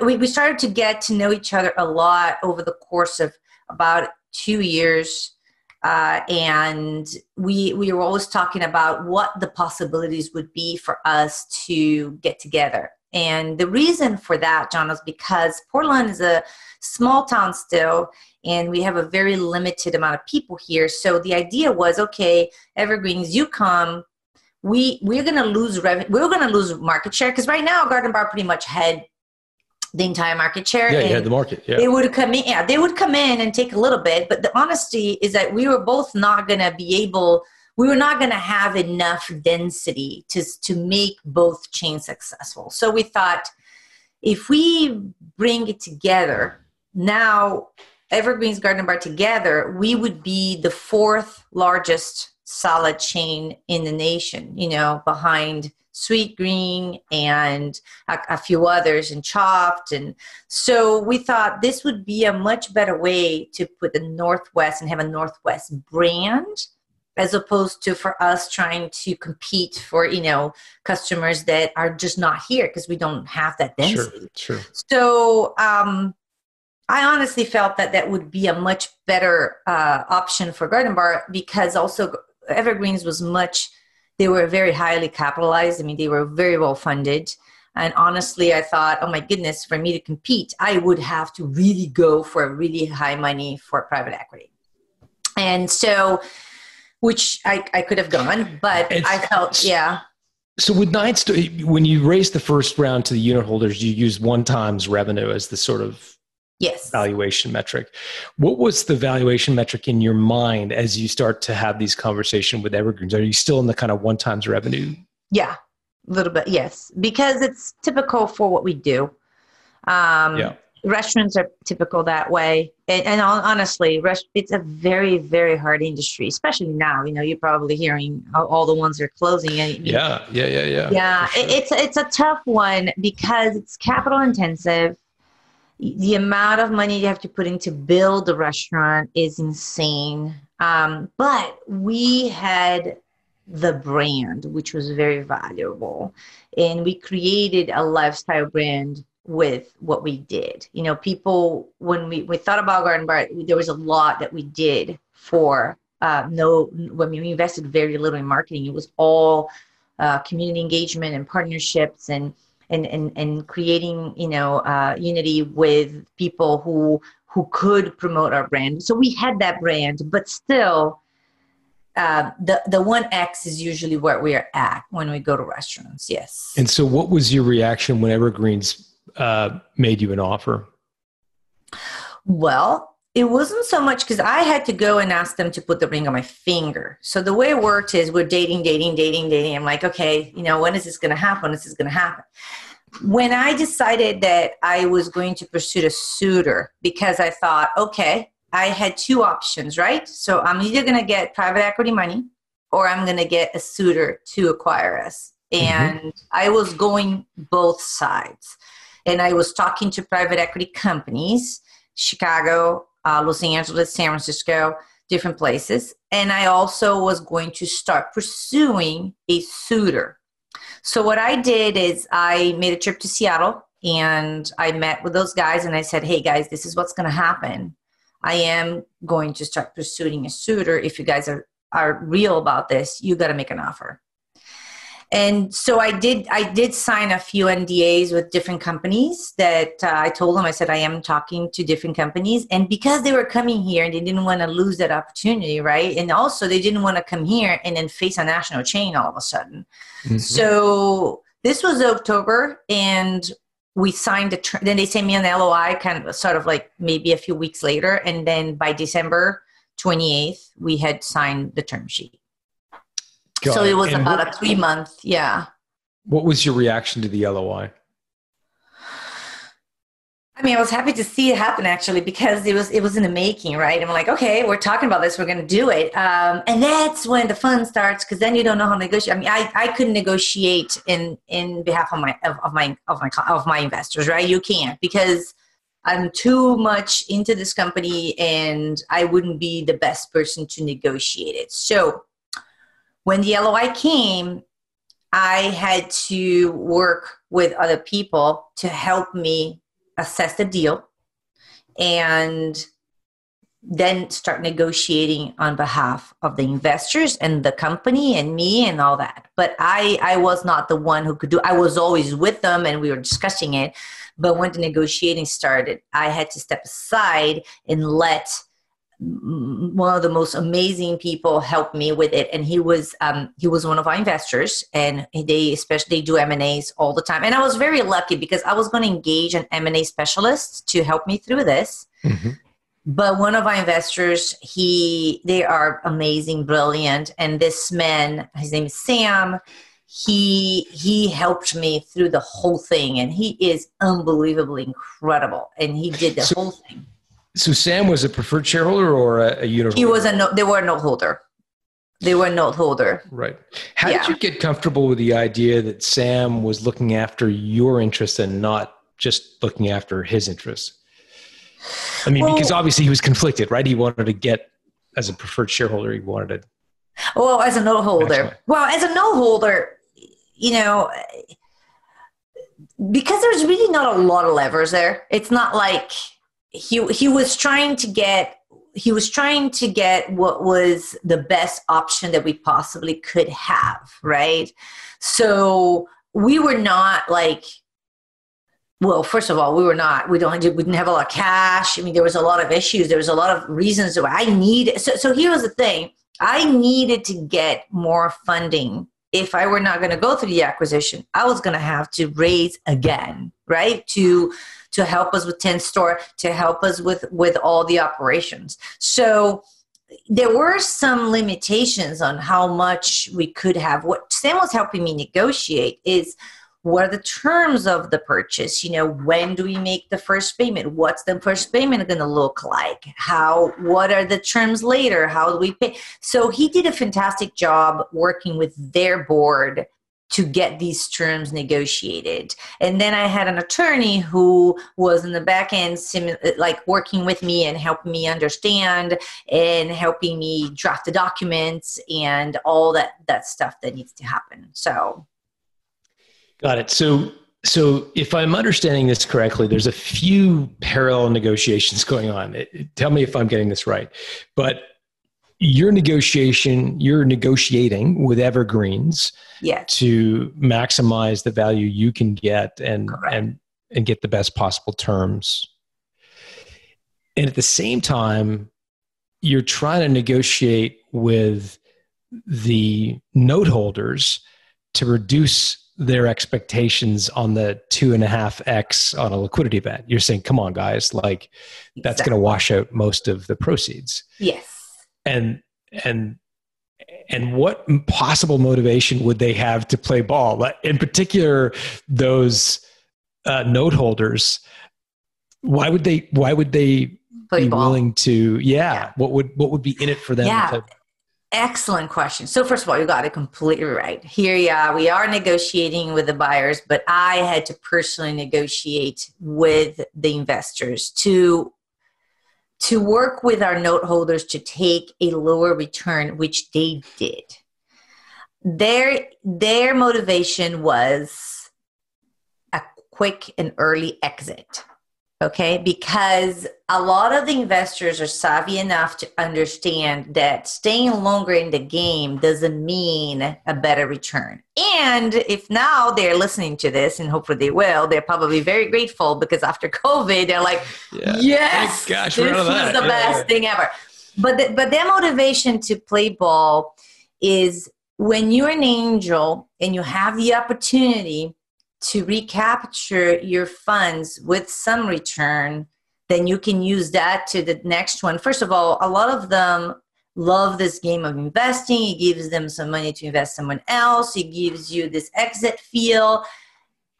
We started to get to know each other a lot over the course of about two years uh, and we we were always talking about what the possibilities would be for us to get together And the reason for that, John, is because Portland is a small town still, and we have a very limited amount of people here. So the idea was, okay, Evergreens, you come. We we're gonna lose revenue. We're gonna lose market share because right now Garden Bar pretty much had the entire market share. Yeah, you had the market. Yeah. They would come in. Yeah, they would come in and take a little bit. But the honesty is that we were both not gonna be able we were not going to have enough density to, to make both chains successful. So we thought if we bring it together, now Evergreen's Garden Bar together, we would be the fourth largest salad chain in the nation, you know, behind Sweetgreen and a, a, few others and Chopt. And so we thought this would be a much better way to put the Northwest and have a Northwest brand as opposed to for us trying to compete for you know customers that are just not here because we don't have that density sure, sure. so um, i honestly felt that that would be a much better uh, option for garden bar because also evergreens was much they were very highly capitalized. I mean they were very well funded. And honestly i thought oh my goodness for me to compete i would have to really go for really high money for private equity. And so which I, I could have gone, but it's, I felt, yeah. So with Nine when you raised the first round to the unit holders, you used one times revenue as the sort of yes valuation metric. What was the valuation metric in your mind as you start to have these conversations with Evergreens? Are you still in the kind of one times revenue? Yeah, a little bit, yes, because it's typical for what we do. Um, yeah restaurants are typical that way and, and honestly it's a very very hard industry especially now you know you're probably hearing all the ones that are closing and yeah yeah yeah yeah yeah sure. it's it's a tough one because it's capital intensive the amount of money you have to put in to build a restaurant is insane um, but we had the brand which was very valuable and we created a lifestyle brand with what we did. You know, people when we, we thought about Garden Bar, there was a lot that we did for uh, no when we invested very little in marketing. It was all uh, community engagement and partnerships and and and, and creating you know uh, unity with people who who could promote our brand. So we had that brand, but still. Uh, the the one X is usually where we are at when we go to restaurants. Yes. And so, what was your reaction when Evergreens uh, made you an offer? Well, it wasn't so much because I had to go and ask them to put the ring on my finger. So the way it worked is we're dating, dating, dating, dating. I'm like, okay, you know, when is this going to happen? When is this going to happen? When I decided that I was going to pursue a suitor because I thought, okay, I had two options, right? So I'm either going to get private equity money or I'm going to get a suitor to acquire us. Mm-hmm. And mm-hmm. I was going both sides and I was talking to private equity companies, Chicago, uh, Los Angeles, San Francisco, different places. And I also was going to start pursuing a suitor. So what I did is I made a trip to Seattle and I met with those guys and I said, "Hey guys, this is what's going to happen. I am going to start pursuing a suitor. If you guys are are real about this, you got to make an offer." And so i did i did sign a few ndas with different companies that uh, i told them i said i am talking to different companies. And because they were coming here and they didn't want to lose that opportunity right? And also they didn't want to come here and then face a national chain all of a sudden. Mm-hmm. so this was october and we signed the tr- then they sent me an loi kind of sort of like maybe a few weeks later. And then by december 28th we had signed the term sheet Got so it, it was and about what, a three month, yeah. What was your reaction to the LOI? I mean, I was happy to see it happen actually because it was it was in the making, right? I'm like, okay, we're talking about this, we're going to do it, um, and that's when the fun starts because then you don't know how to negotiate. I mean, I, I couldn't negotiate in in behalf of my of, of my of my of my investors, right? You can't because I'm too much into this company, and I wouldn't be the best person to negotiate it. So when the LOI came, I had to work with other people to help me assess the deal and then start negotiating on behalf of the investors and the company and me and all that. But i i was not the one who could do i was always with them and we were discussing it. But when the negotiating started i had to step aside and let one of the most amazing people helped me with it. And he was um, he was one of our investors and they especially they do m&as all the time. And i was very lucky because i was going to engage an m&a specialist to help me through this. Mm-hmm. But one of our investors he they are amazing brilliant. And this man his name is sam. He he helped me through the whole thing and he is unbelievably incredible. And he did the so, whole thing so sam was a preferred shareholder or a, a unit he was a no they were a note holder they were a note holder right how yeah. did you get comfortable with the idea that sam was looking after your interests and not just looking after his interests I mean, well, because obviously he was conflicted, right? He wanted to get as a preferred shareholder. He wanted to. Well, as a note holder. Well, as a note holder, you know, because there's really not a lot of levers there. It's not like he he was trying to get he was trying to get what was the best option that we possibly could have, right? So we were not like well, first of all, we were not, we don't, we didn't have a lot of cash. I mean, there was a lot of issues. There was a lot of reasons why I needed. So, so here was the thing. I needed to get more funding. If I were not going to go through the acquisition, I was going to have to raise again, right? To, to help us with 10 store, to help us with, with all the operations. So, there were some limitations on how much we could have. What Sam was helping me negotiate is what are the terms of the purchase? You know when do we make the first payment? What's the first payment going to look like? How what are the terms later? How do we pay? So he did a fantastic job working with their board to get these terms negotiated and then i had an attorney who was in the back end like working with me and helping me understand and helping me draft the documents and all that that stuff that needs to happen so Got it. So, so if I'm understanding this correctly, there's a few parallel negotiations going on. It, it, tell me if I'm getting this right. But your negotiation, you're negotiating with Evergreens yes. to maximize the value you can get and and and get the best possible terms. And at the same time, you're trying to negotiate with the note holders to reduce their expectations on the two and a half x on a liquidity event. You're saying, come on, guys, like that's going to wash out most of the proceeds. Yes. And and and what possible motivation would they have to play ball? In particular, those uh, note holders. Why would they? Why would they play be ball. willing to? Yeah, yeah, What would what would be in it for them? Yeah. To, Excellent question. So first of all, you got it completely right. Here, yeah, we are negotiating with the buyers, but I had to personally negotiate with the investors to to work with our note holders to take a lower return, which they did. Their their motivation was a quick and early exit okay because a lot of the investors are savvy enough to understand that staying longer in the game doesn't mean a better return and if now they're listening to this and hopefully they will they're probably very grateful because after covid they're like yeah. yes gosh, this was the yeah. best thing ever but the, but their motivation to play ball is when you're an angel and you have the opportunity to recapture your funds with some return, then you can use that to the next one. First of all, a lot of them love this game of investing. It gives them some money to invest someone else. It gives you this exit feel.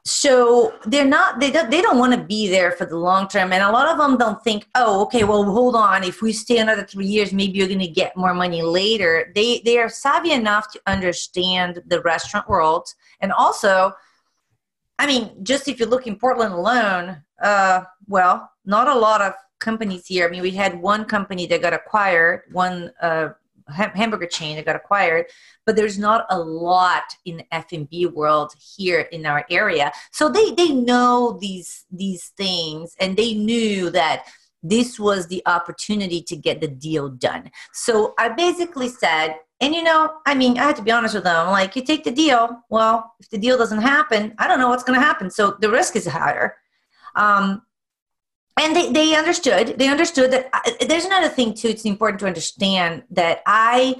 So they're not they don't they don't want to be there for the long term, and a lot of them don't think, oh, okay, well, hold on. If we stay another three years, maybe you're going to get more money later. They they are savvy enough to understand the restaurant world, and also I mean, just if you look in Portland alone, uh, well, not a lot of companies here. I mean, we had one company that got acquired, one uh, hamburger chain that got acquired, but there's not a lot in the F&B world here in our area. So they they know these these things, and they knew that this was the opportunity to get the deal done. So I basically said, and you know, I mean, I had to be honest with them. Like, you take the deal. Well, if the deal doesn't happen, I don't know what's going to happen. So the risk is higher. Um, and they, they understood. They understood that. I, there's another thing too. It's important to understand that I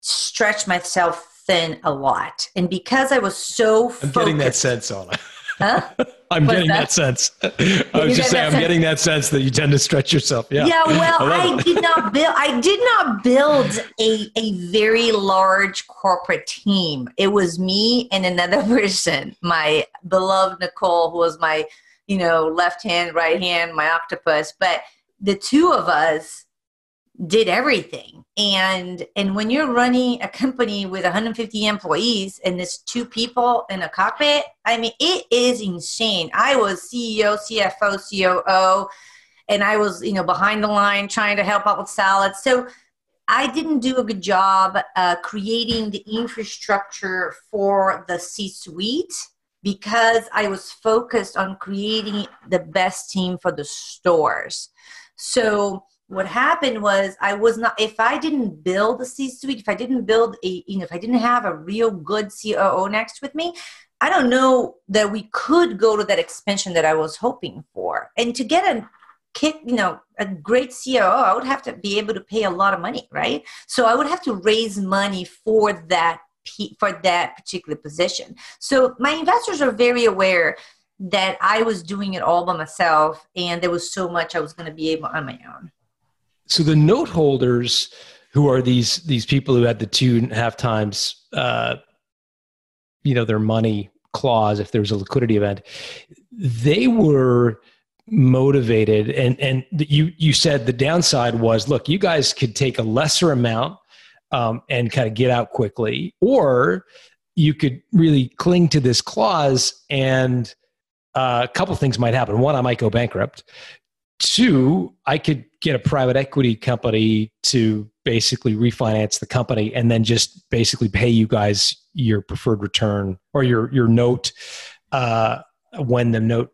stretch myself thin a lot, and because I was so I'm getting that sense on it. Huh? I'm What's getting that? that, sense. I was just saying, I'm sense? getting that sense that you tend to stretch yourself. Yeah. Yeah, well, I I, did not build. I did not build a a very large corporate team. It was me and another person, my beloved Nicole, who was my, you know, left hand, right hand, my octopus. But the two of us did everything. And and when you're running a company with 150 employees and there's two people in a cockpit, I mean, it is insane. I was CEO, CFO, COO and I was, you know, behind the line trying to help out with salads. So I didn't do a good job uh, creating the infrastructure for the C-suite because I was focused on creating the best team for the stores. So what happened was I was not if I didn't build a C-suite, if I didn't build a, you know, if I didn't have a real good COO next with me, I don't know that we could go to that expansion that I was hoping for. And to get a kick, you know, a great COO, I would have to be able to pay a lot of money, right? So I would have to raise money for that for that particular position. So my investors are very aware that I was doing it all by myself, and there was so much I was going to be able on my own. So the note holders, who are these these people who had the two and a half times, uh, you know, their money clause if there was a liquidity event, they were motivated. And and you you said the downside was look you guys could take a lesser amount um, and kind of get out quickly or you could really cling to this clause and uh, a couple things might happen. One i might go bankrupt. Two i could get a private equity company to basically refinance the company and then just basically pay you guys your preferred return or your your note uh, when the note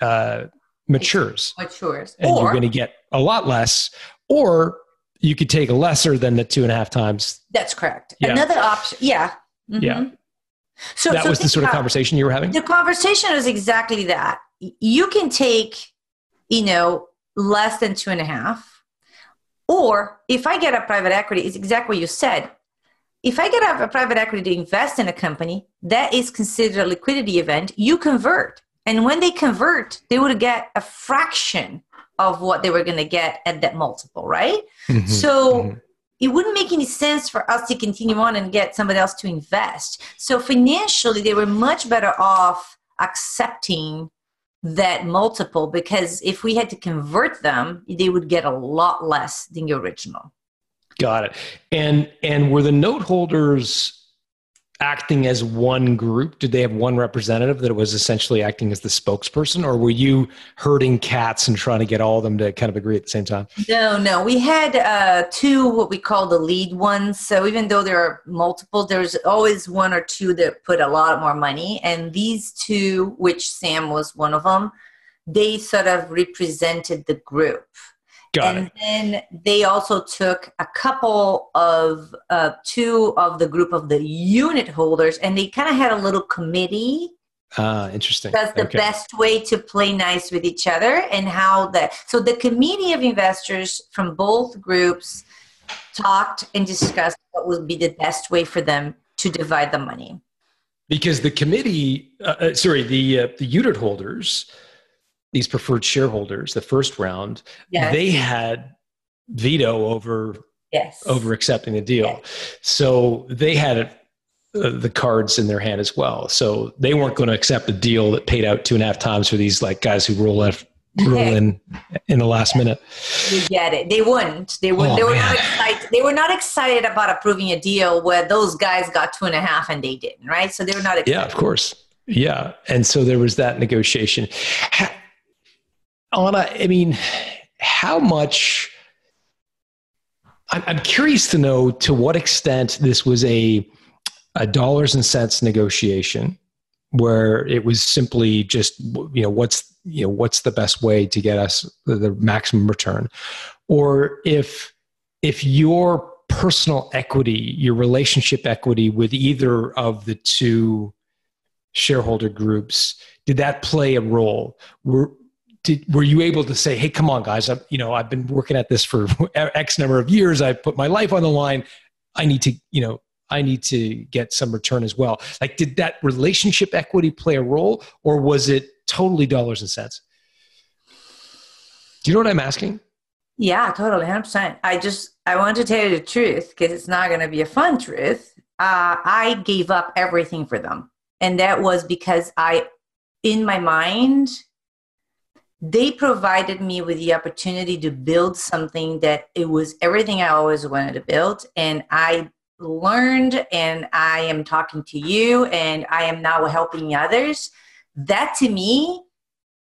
uh, matures Matures, and or you're going to get a lot less or you could take a lesser than the two and a half times that's correct. Yeah. Another option, yeah, Mhm. Yeah. So that so was the sort of conversation you were having The conversation is exactly that. You can take, you know, less than two and a half. Or if I get a private equity, it's exactly what you said. If I get a, private equity to invest in a company, that is considered a liquidity event. You convert. And when they convert, they would get a fraction of what they were going to get at that multiple, right? Mhm, So mhm. it wouldn't make any sense for us to continue on and get somebody else to invest. So financially, they were much better off accepting that multiple because if we had to convert them, they would get a lot less than the original. got it and and were the note holders acting as one group did they have one representative that was essentially acting as the spokesperson or were you herding cats and trying to get all of them to kind of agree at the same time No, no, we had uh, two what we call the lead ones. So even though there are multiple, there's always one or two that put a lot more money. And these two, which Sam was one of them, they sort of represented the group. Got and it. then they also took a couple of uh, two of the group of the unit holders and they kind of had a little committee. Ah interesting. That's the Okay. best way to play nice with each other and how that so the committee of investors from both groups talked and discussed what would be the best way for them to divide the money. Because the committee uh, uh, sorry the uh, the unit holders these preferred shareholders the first round yes they had veto over yes over accepting the deal so they had uh, the cards in their hand as well so they weren't going to accept a deal that paid out two and a half times for these like guys who roll left roll in in the last minute You get it. They wouldn't. They would. Oh, they were man. not excited. They were not excited about approving a deal where those guys got two and a half and they didn't. Right. So they were not. Excited. Yeah, of course. Yeah. And so there was that negotiation. Anna, I mean, how much? I'm, curious to know to what extent this was a, a dollars and cents negotiation where it was simply just you know what's you know what's the best way to get us the, the maximum return or if if your personal equity your relationship equity with either of the two shareholder groups did that play a role were did, were you able to say hey come on guys i you know i've been working at this for x number of years i put my life on the line i need to you know I need to get some return as well. Like, did that relationship equity play a role, or was it totally dollars and cents? Do you know what I'm asking? Yeah, totally, hundred percent. I just I want to tell you the truth because it's not going to be a fun truth. Uh, I gave up everything for them, and that was because I, in my mind, they provided me with the opportunity to build something that it was everything I always wanted to build, and I learned and I am talking to you and I am now helping others, that to me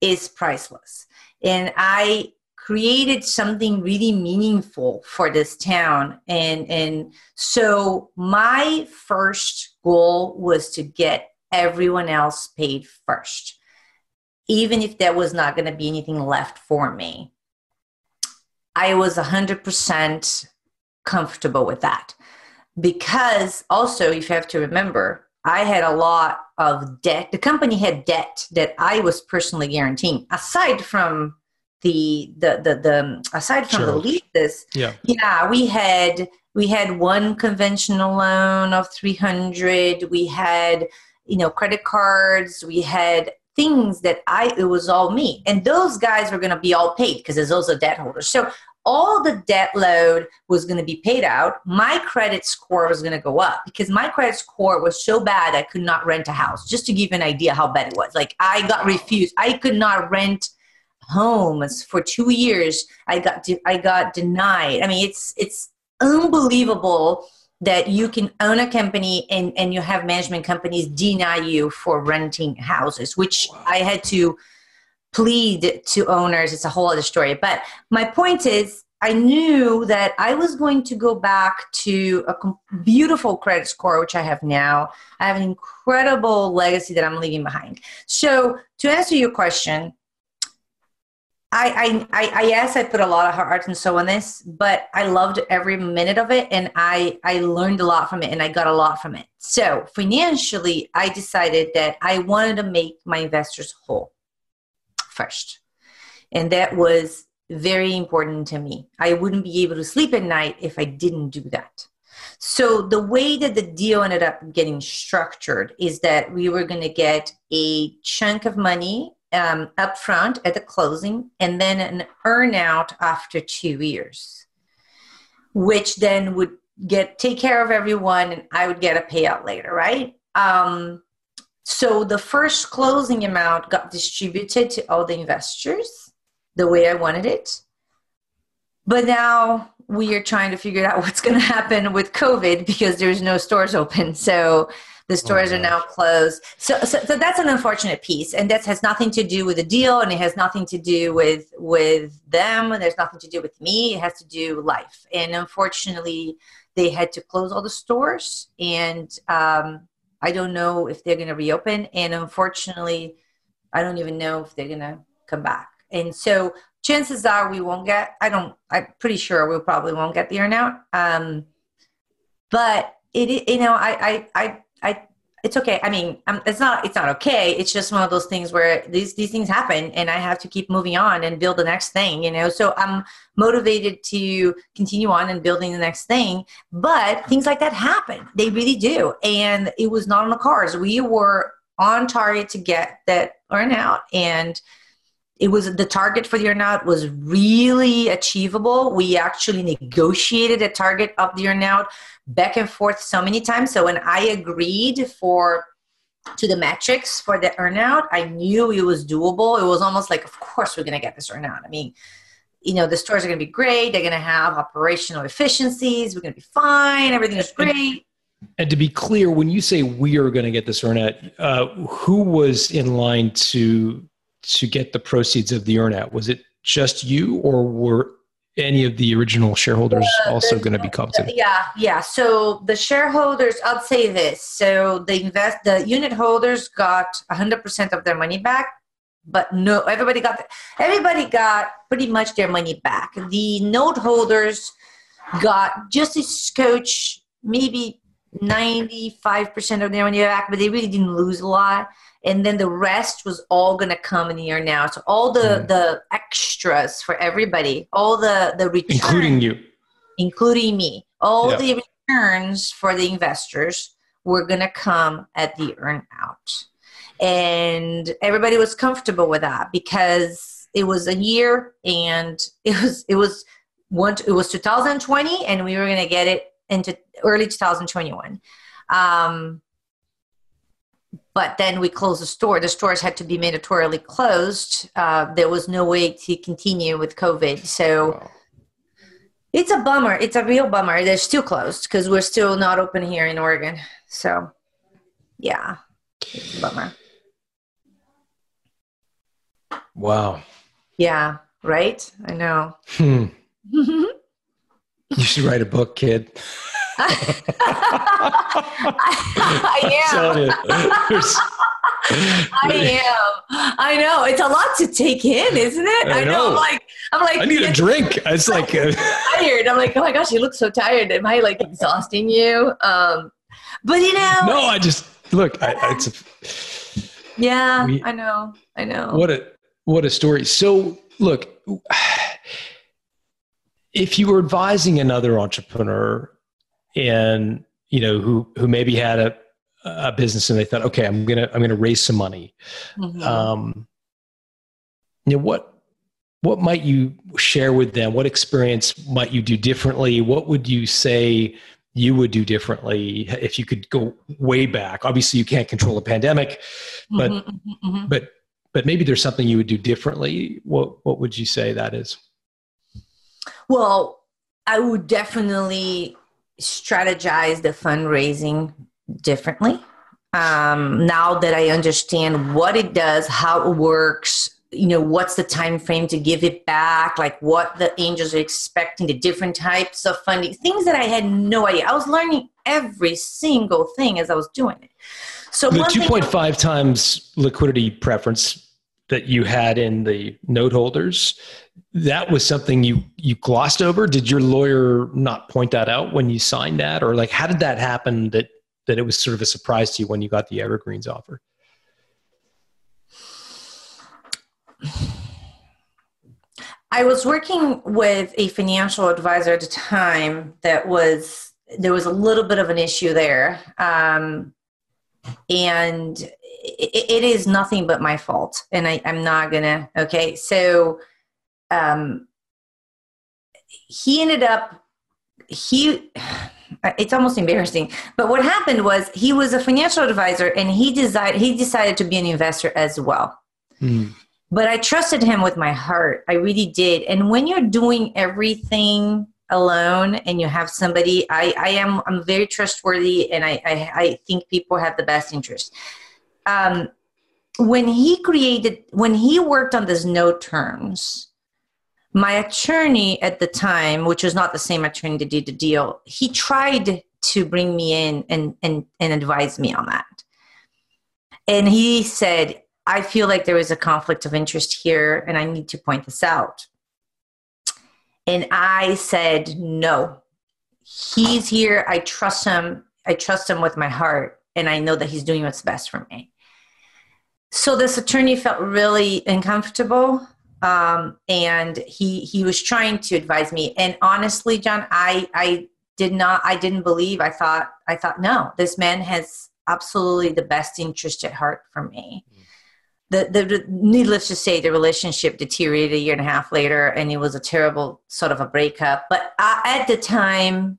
is priceless. And I created something really meaningful for this town. And, and so my first goal was to get everyone else paid first, even if there was not going to be anything left for me. I was 100% comfortable with that. Because also if you have to remember i had a lot of debt. The company had debt that i was personally guaranteeing. Aside from the the the, the aside from sure. the leases yeah. yeah we had we had one conventional loan of 300 we had you know credit cards. We had things that i it was all me and those guys were going to be all paid because there's also debt holders so all the debt load was going to be paid out. My credit score was going to go up because my credit score was so bad I could not rent a house. Just to give an idea how bad it was. Like I got refused. I could not rent homes for 2 years. I got de- I got denied. I mean it's it's unbelievable that you can own a company and and you have management companies deny you for renting houses, which I had to plead to owners. It's a whole other story. But my point is i knew that i was going to go back to a beautiful credit score which i have now. I have an incredible legacy that i'm leaving behind. So to answer your question I, I, I, yes, I put a lot of heart and soul in this, but I loved every minute of it, and I, I learned a lot from it, and I got a lot from it. So financially, I decided that I wanted to make my investors whole first. And that was very important to me. I wouldn't be able to sleep at night if I didn't do that. So the way that the deal ended up getting structured is that we were going to get a chunk of money um, up front at the closing and then an earnout after two years, which then would get take care of everyone and I would get a payout later, right? Um, so the first closing amount got distributed to all the investors the way I wanted it. But now we are trying to figure out what's going to happen with COVID because there's no stores open. So the oh stores oh are now closed. So, so, so that's an unfortunate piece, and that has nothing to do with the deal, and it has nothing to do with with them. And there's nothing to do with me. It has to do with life. And unfortunately, they had to close all the stores, and um, I don't know if they're going to reopen. And unfortunately, I don't even know if they're going to come back. And so chances are we won't get, I don't, I'm pretty sure we probably won't get the earnout. Um, but it, you know, I, I, I, I it's okay. I mean, um, it's not it's not okay. It's just one of those things where these these things happen, and I have to keep moving on and build the next thing. You know, so I'm motivated to continue on and building the next thing. But things like that happen. They really do, and it was not on the cards. We were on target to get that earnout, and it was the target for the earnout was really achievable. We actually negotiated a target of the earnout back and forth so many times. So when I agreed for to the metrics for the earnout, I knew it was doable. It was almost like, of course, we're going to get this earnout. I mean, you know, the stores are going to be great. They're going to have operational efficiencies. We're going to be fine. Everything is great. And to be clear, when you say we are going to get this earnout, uh, who was in line to to get the proceeds of the earnout? Was it just you, or were any of the original shareholders also going to be compensated? Yeah, yeah. So the shareholders, I'll say this. So the invest, the unit holders got 100% of their money back, but no, everybody got, everybody got pretty much their money back. The note holders got just a scotch, maybe 95% of their money back, but they really didn't lose a lot. And then the rest was all going to come in the earnout. So all the Mm. the extras for everybody, all the the returns, Including you. including me, all Yeah. the returns for the investors were going to come at the earn out. And everybody was comfortable with that because it was a year and it was it was one it was 2020 and we were going to get it into early 2021. Um, but then we closed the store. The stores had to be mandatorily closed. Uh, there was no way to continue with COVID. So it's a bummer. It's a real bummer. They're still closed because we're still not open here in Oregon. So, yeah, it's a bummer. Wow. Yeah, right? I know. Hmm. You should write a book, kid. I am. I am. I know. It's a lot to take in, isn't it? I I know. know. I'm like, I'm like, I need a drink. It's like, uh, tired. I'm like, oh my gosh, you look so tired. Am I like exhausting you? Um, but you know, no, I just look. I, it's a, yeah, we- I know. I know. what a what a story. So look, if you were advising another entrepreneur, and you know who who maybe had a a business and they thought, okay, I'm gonna I'm gonna raise some money. Mhm. um, you know what what might you share with them what experience might you do differently what would you say you would do differently if you could go way back obviously you can't control a pandemic but Mhm, mhm, mhm. but but maybe there's something you would do differently what what would you say that is Well, I would definitely strategize the fundraising differently. Um, now that I understand what it does, how it works, you know, what's the time frame to give it back, like what the angels are expecting, the different types of funding, things that I had no idea. I was learning every single thing as I was doing it. So the one thing- 2.5 times liquidity preference that you had in the note holders that was something you you glossed over? Did your lawyer not point that out when you signed that? Or like how did that happen that that it was sort of a surprise to you when you got the evergreens offer? I was working with a financial advisor at the time that was there was a little bit of an issue there, um, and it, it is nothing but my fault, and I, I'm not gonna. Okay, so um, he ended up he. It's almost embarrassing, but what happened was he was a financial advisor, and he decided he decided to be an investor as well but I trusted him with my heart. I really did. And when you're doing everything alone and you have somebody, I, I am I'm very trustworthy and I, I, I think people have the best interest. Um, when he created when he worked on those no terms, my attorney at the time, which was not the same attorney that did the deal, he tried to bring me in and and, and advise me on that. And he said, I feel like there is a conflict of interest here and I need to point this out. And I said, no, he's here. I trust him. I trust him with my heart. And I know that he's doing what's best for me. So this attorney felt really uncomfortable. Um, and he, he was trying to advise me. And honestly, John, I, I did not, I didn't believe, I thought, I thought, no, this man has absolutely the best interest at heart for me. The, the, the needless to say the relationship deteriorated a year and a half later and it was a terrible sort of a breakup. But I, at the time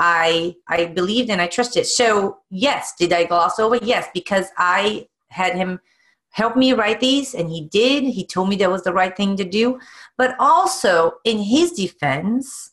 i i believed and i trusted. So yes did i gloss over? Yes because i had him help me write these and he did. He told me that was the right thing to do. But also in his defense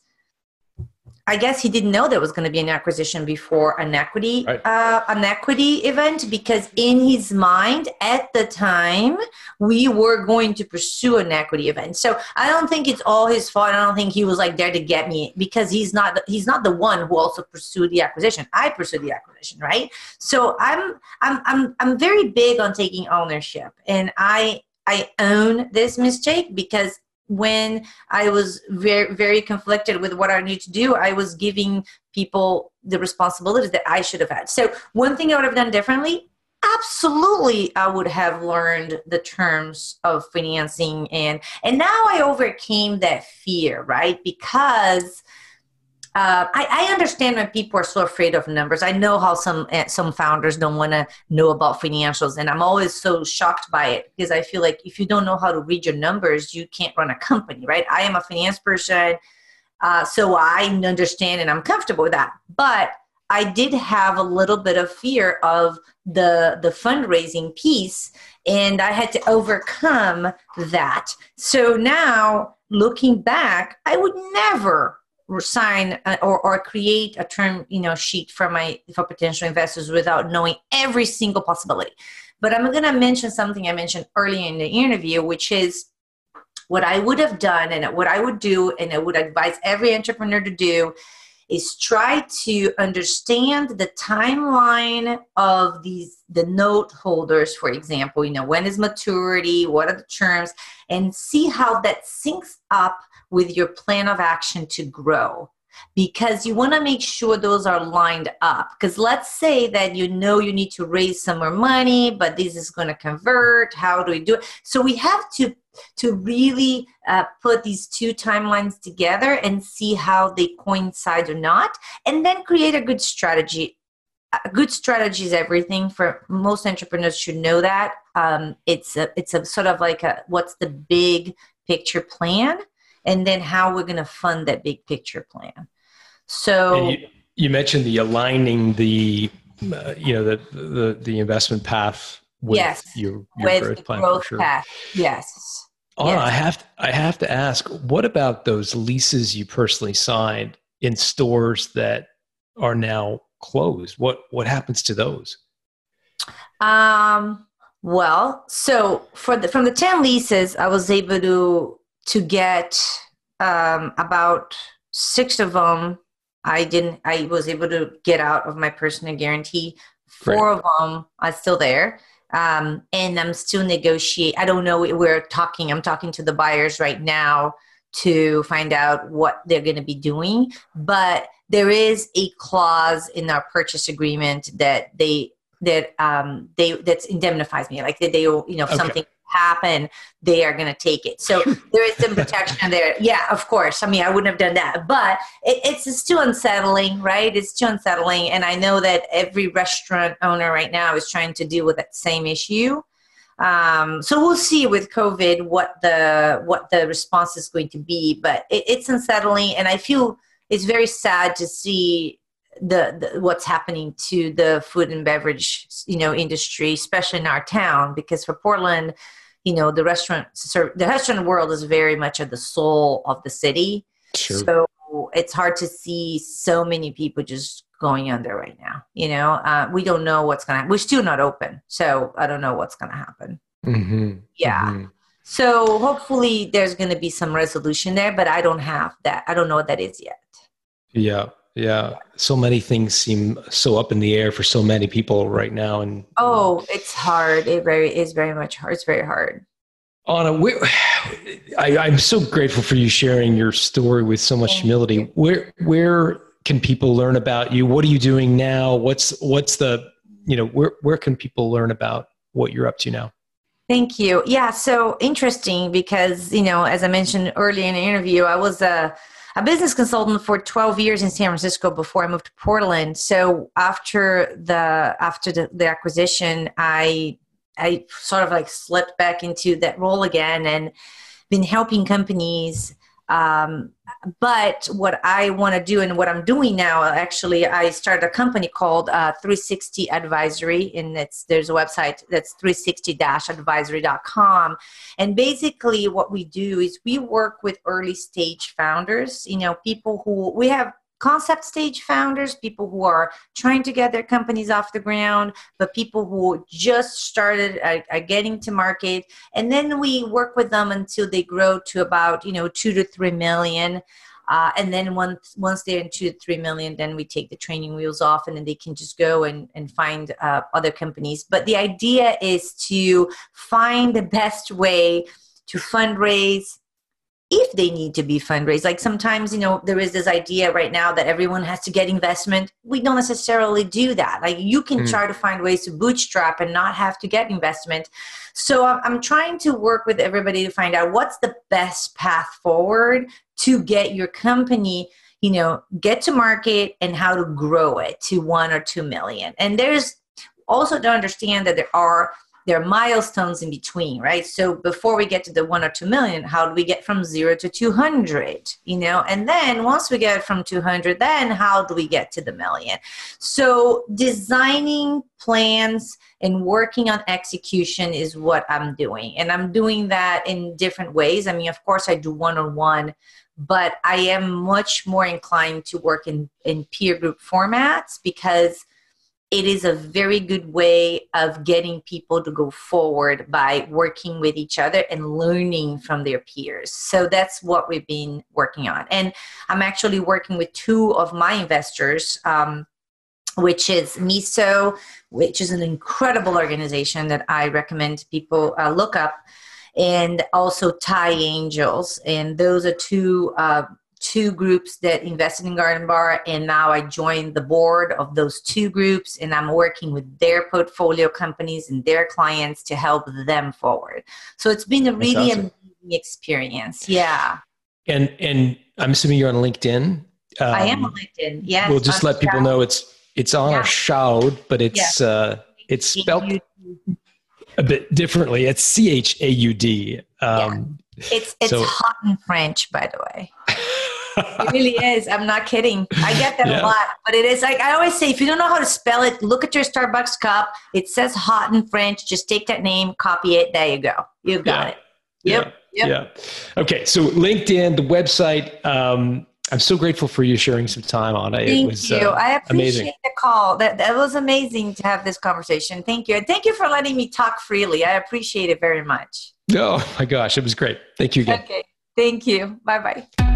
I guess he didn't know there was going to be an acquisition before an equity Right. uh, an equity event because in his mind at the time we were going to pursue an equity event. So I don't think it's all his fault. I don't think he was like there to get me because he's not he's not the one who also pursued the acquisition. I pursued the acquisition, right? So I'm I'm I'm I'm very big on taking ownership and I I own this mistake because when I was very very conflicted with what I need to do, I was giving people the responsibilities that I should have had. So one thing I would have done differently, absolutely I would have learned the terms of financing and and now I overcame that fear, right? Because uh, I, I understand when people are so afraid of numbers. I know how some eh, some founders don't want to know about financials, and I'm always so shocked by it because I feel like if you don't know how to read your numbers, you can't run a company, right? I am a finance person, uh, so I understand and I'm comfortable with that. But I did have a little bit of fear of the the fundraising piece, and I had to overcome that. So now, looking back, I would never sign uh, or, or create a term you know sheet for my for potential investors without knowing every single possibility. But i'm going to mention something i mentioned earlier in the interview which is what i would have done and what i would do and i would advise every entrepreneur to do is try to understand the timeline of these the note holders for example. You know when is maturity? What are the terms? And see how that syncs up with your plan of action to grow. Because you want to make sure those are lined up. Because let's say that you know you need to raise some more money but this is going to convert. How do we do it? So we have to to really uh, put these two timelines together and see how they coincide or not and then create a good strategy. A good strategy is everything for most entrepreneurs should know that. Um, it's a it's a sort of like a what's the big picture plan and then how we're going to fund that big picture plan so you, you, mentioned the aligning the uh, you know the, the the investment path with yes, your, your with growth plan growth for sure. path. Yes. Oh, yes. I have to, I have to ask, what about those leases you personally signed in stores that are now closed? What what happens to those? Um. Well, so for the from the ten leases, I was able to to get um, about six of them. I didn't. I was able to get out of my personal guarantee. Four Right. of them are still there, um, and I'm still negotiate. I don't know. We're talking. I'm talking to the buyers right now to find out what they're going to be doing. But there is a clause in our purchase agreement that they that um, they that indemnifies me. Like that they, you know, Okay. something happen, they are going to take it. So there is some protection there. Yeah, of course. I mean, I wouldn't have done that, but it, it's just too unsettling, right? It's too unsettling, and I know that every restaurant owner right now is trying to deal with that same issue. Um, so we'll see with COVID what the what the response is going to be, but it, it's unsettling, and I feel it's very sad to see the, the what's happening to the food and beverage you know industry, especially in our town, because for Portland, you know the restaurant the restaurant world is very much at the soul of the city. Sure. So it's hard to see so many people just going under right now. You know, uh, we don't know what's gonna. We're still not open, so I don't know what's gonna happen. hmm Yeah. So hopefully there's gonna be some resolution there, but I don't have that. I don't know what that is yet. Yeah. Yeah. So many things seem so up in the air for so many people right now. And Oh, it's hard. It very is very much hard. It's very hard. Anna, where, I, I'm so grateful for you sharing your story with so much humility. Where where can people learn about you? What are you doing now? What's what's the you know where where can people learn about what you're up to now? Thank you. Yeah, so interesting because, you know, as I mentioned earlier in the interview, I was a, a business consultant for 12 years in San Francisco before I moved to Portland. So after the after the, the acquisition, I I sort of like slipped back into that role again and been helping companies um, but what I want to do and what I'm doing now, actually, I started a company called uh, 360 Advisory, and it's there's a website that's 360-advisory.com. And basically, what we do is we work with early stage founders. You know, people who we have concept stage founders, people who are trying to get their companies off the ground, but people who just started are, are, getting to market. And then we work with them until they grow to about, you know, two to three million. Uh, and then once once they're in two to three million, then we take the training wheels off, and then they can just go and and find uh, other companies. But the idea is to find the best way to fundraise if they need to be fundraised. Like sometimes you know there is this idea right now that everyone has to get investment. We don't necessarily do that. Like you can mm. try to find ways to bootstrap and not have to get investment. So i'm trying to work with everybody to find out what's the best path forward to get your company you know get to market and how to grow it to one or two million. And there's also to understand that there are there are milestones in between, right? So before we get to the one or two million, how do we get from zero to 200? You know, and then once we get from 200, then how do we get to the million? So designing plans and working on execution is what I'm doing. And I'm doing that in different ways. I mean, of course, I do one on one but I am much more inclined to work in, in peer group formats because it is a very good way of getting people to go forward by working with each other and learning from their peers. So that's what we've been working on. And I'm actually working with two of my investors, um, which is MISO, which is an incredible organization that I recommend people uh, look up, and also TiE Angels. And those are two. Uh, two groups that invested in Garden Bar, and now I joined the board of those two groups, and I'm working with their portfolio companies and their clients to help them forward. So it's been a really awesome. amazing experience. Yeah. And and I'm assuming you're on LinkedIn. Um, I am on LinkedIn. Yes. We'll just let people know it's it's on yeah. a shout, but it's uh, it's spelled a bit differently. It's C H A U D. Um, yeah. It's it's so, hot in French, by the way. It really is. I'm not kidding. I get that yeah. a lot. But it is like I always say if you don't know how to spell it, look at your Starbucks cup. It says hot in French. Just take that name, copy it. There you go. You've got yeah. it. Yep. Yeah. yep. Yeah. Okay. So LinkedIn, the website. Um, I'm so grateful for you sharing some time on it. Thank it was, you. Uh, I appreciate amazing. the call. That that was amazing to have this conversation. Thank you. And thank you for letting me talk freely. I appreciate it very much. Oh my gosh, it was great. Thank you again. Okay. Thank you. Bye bye.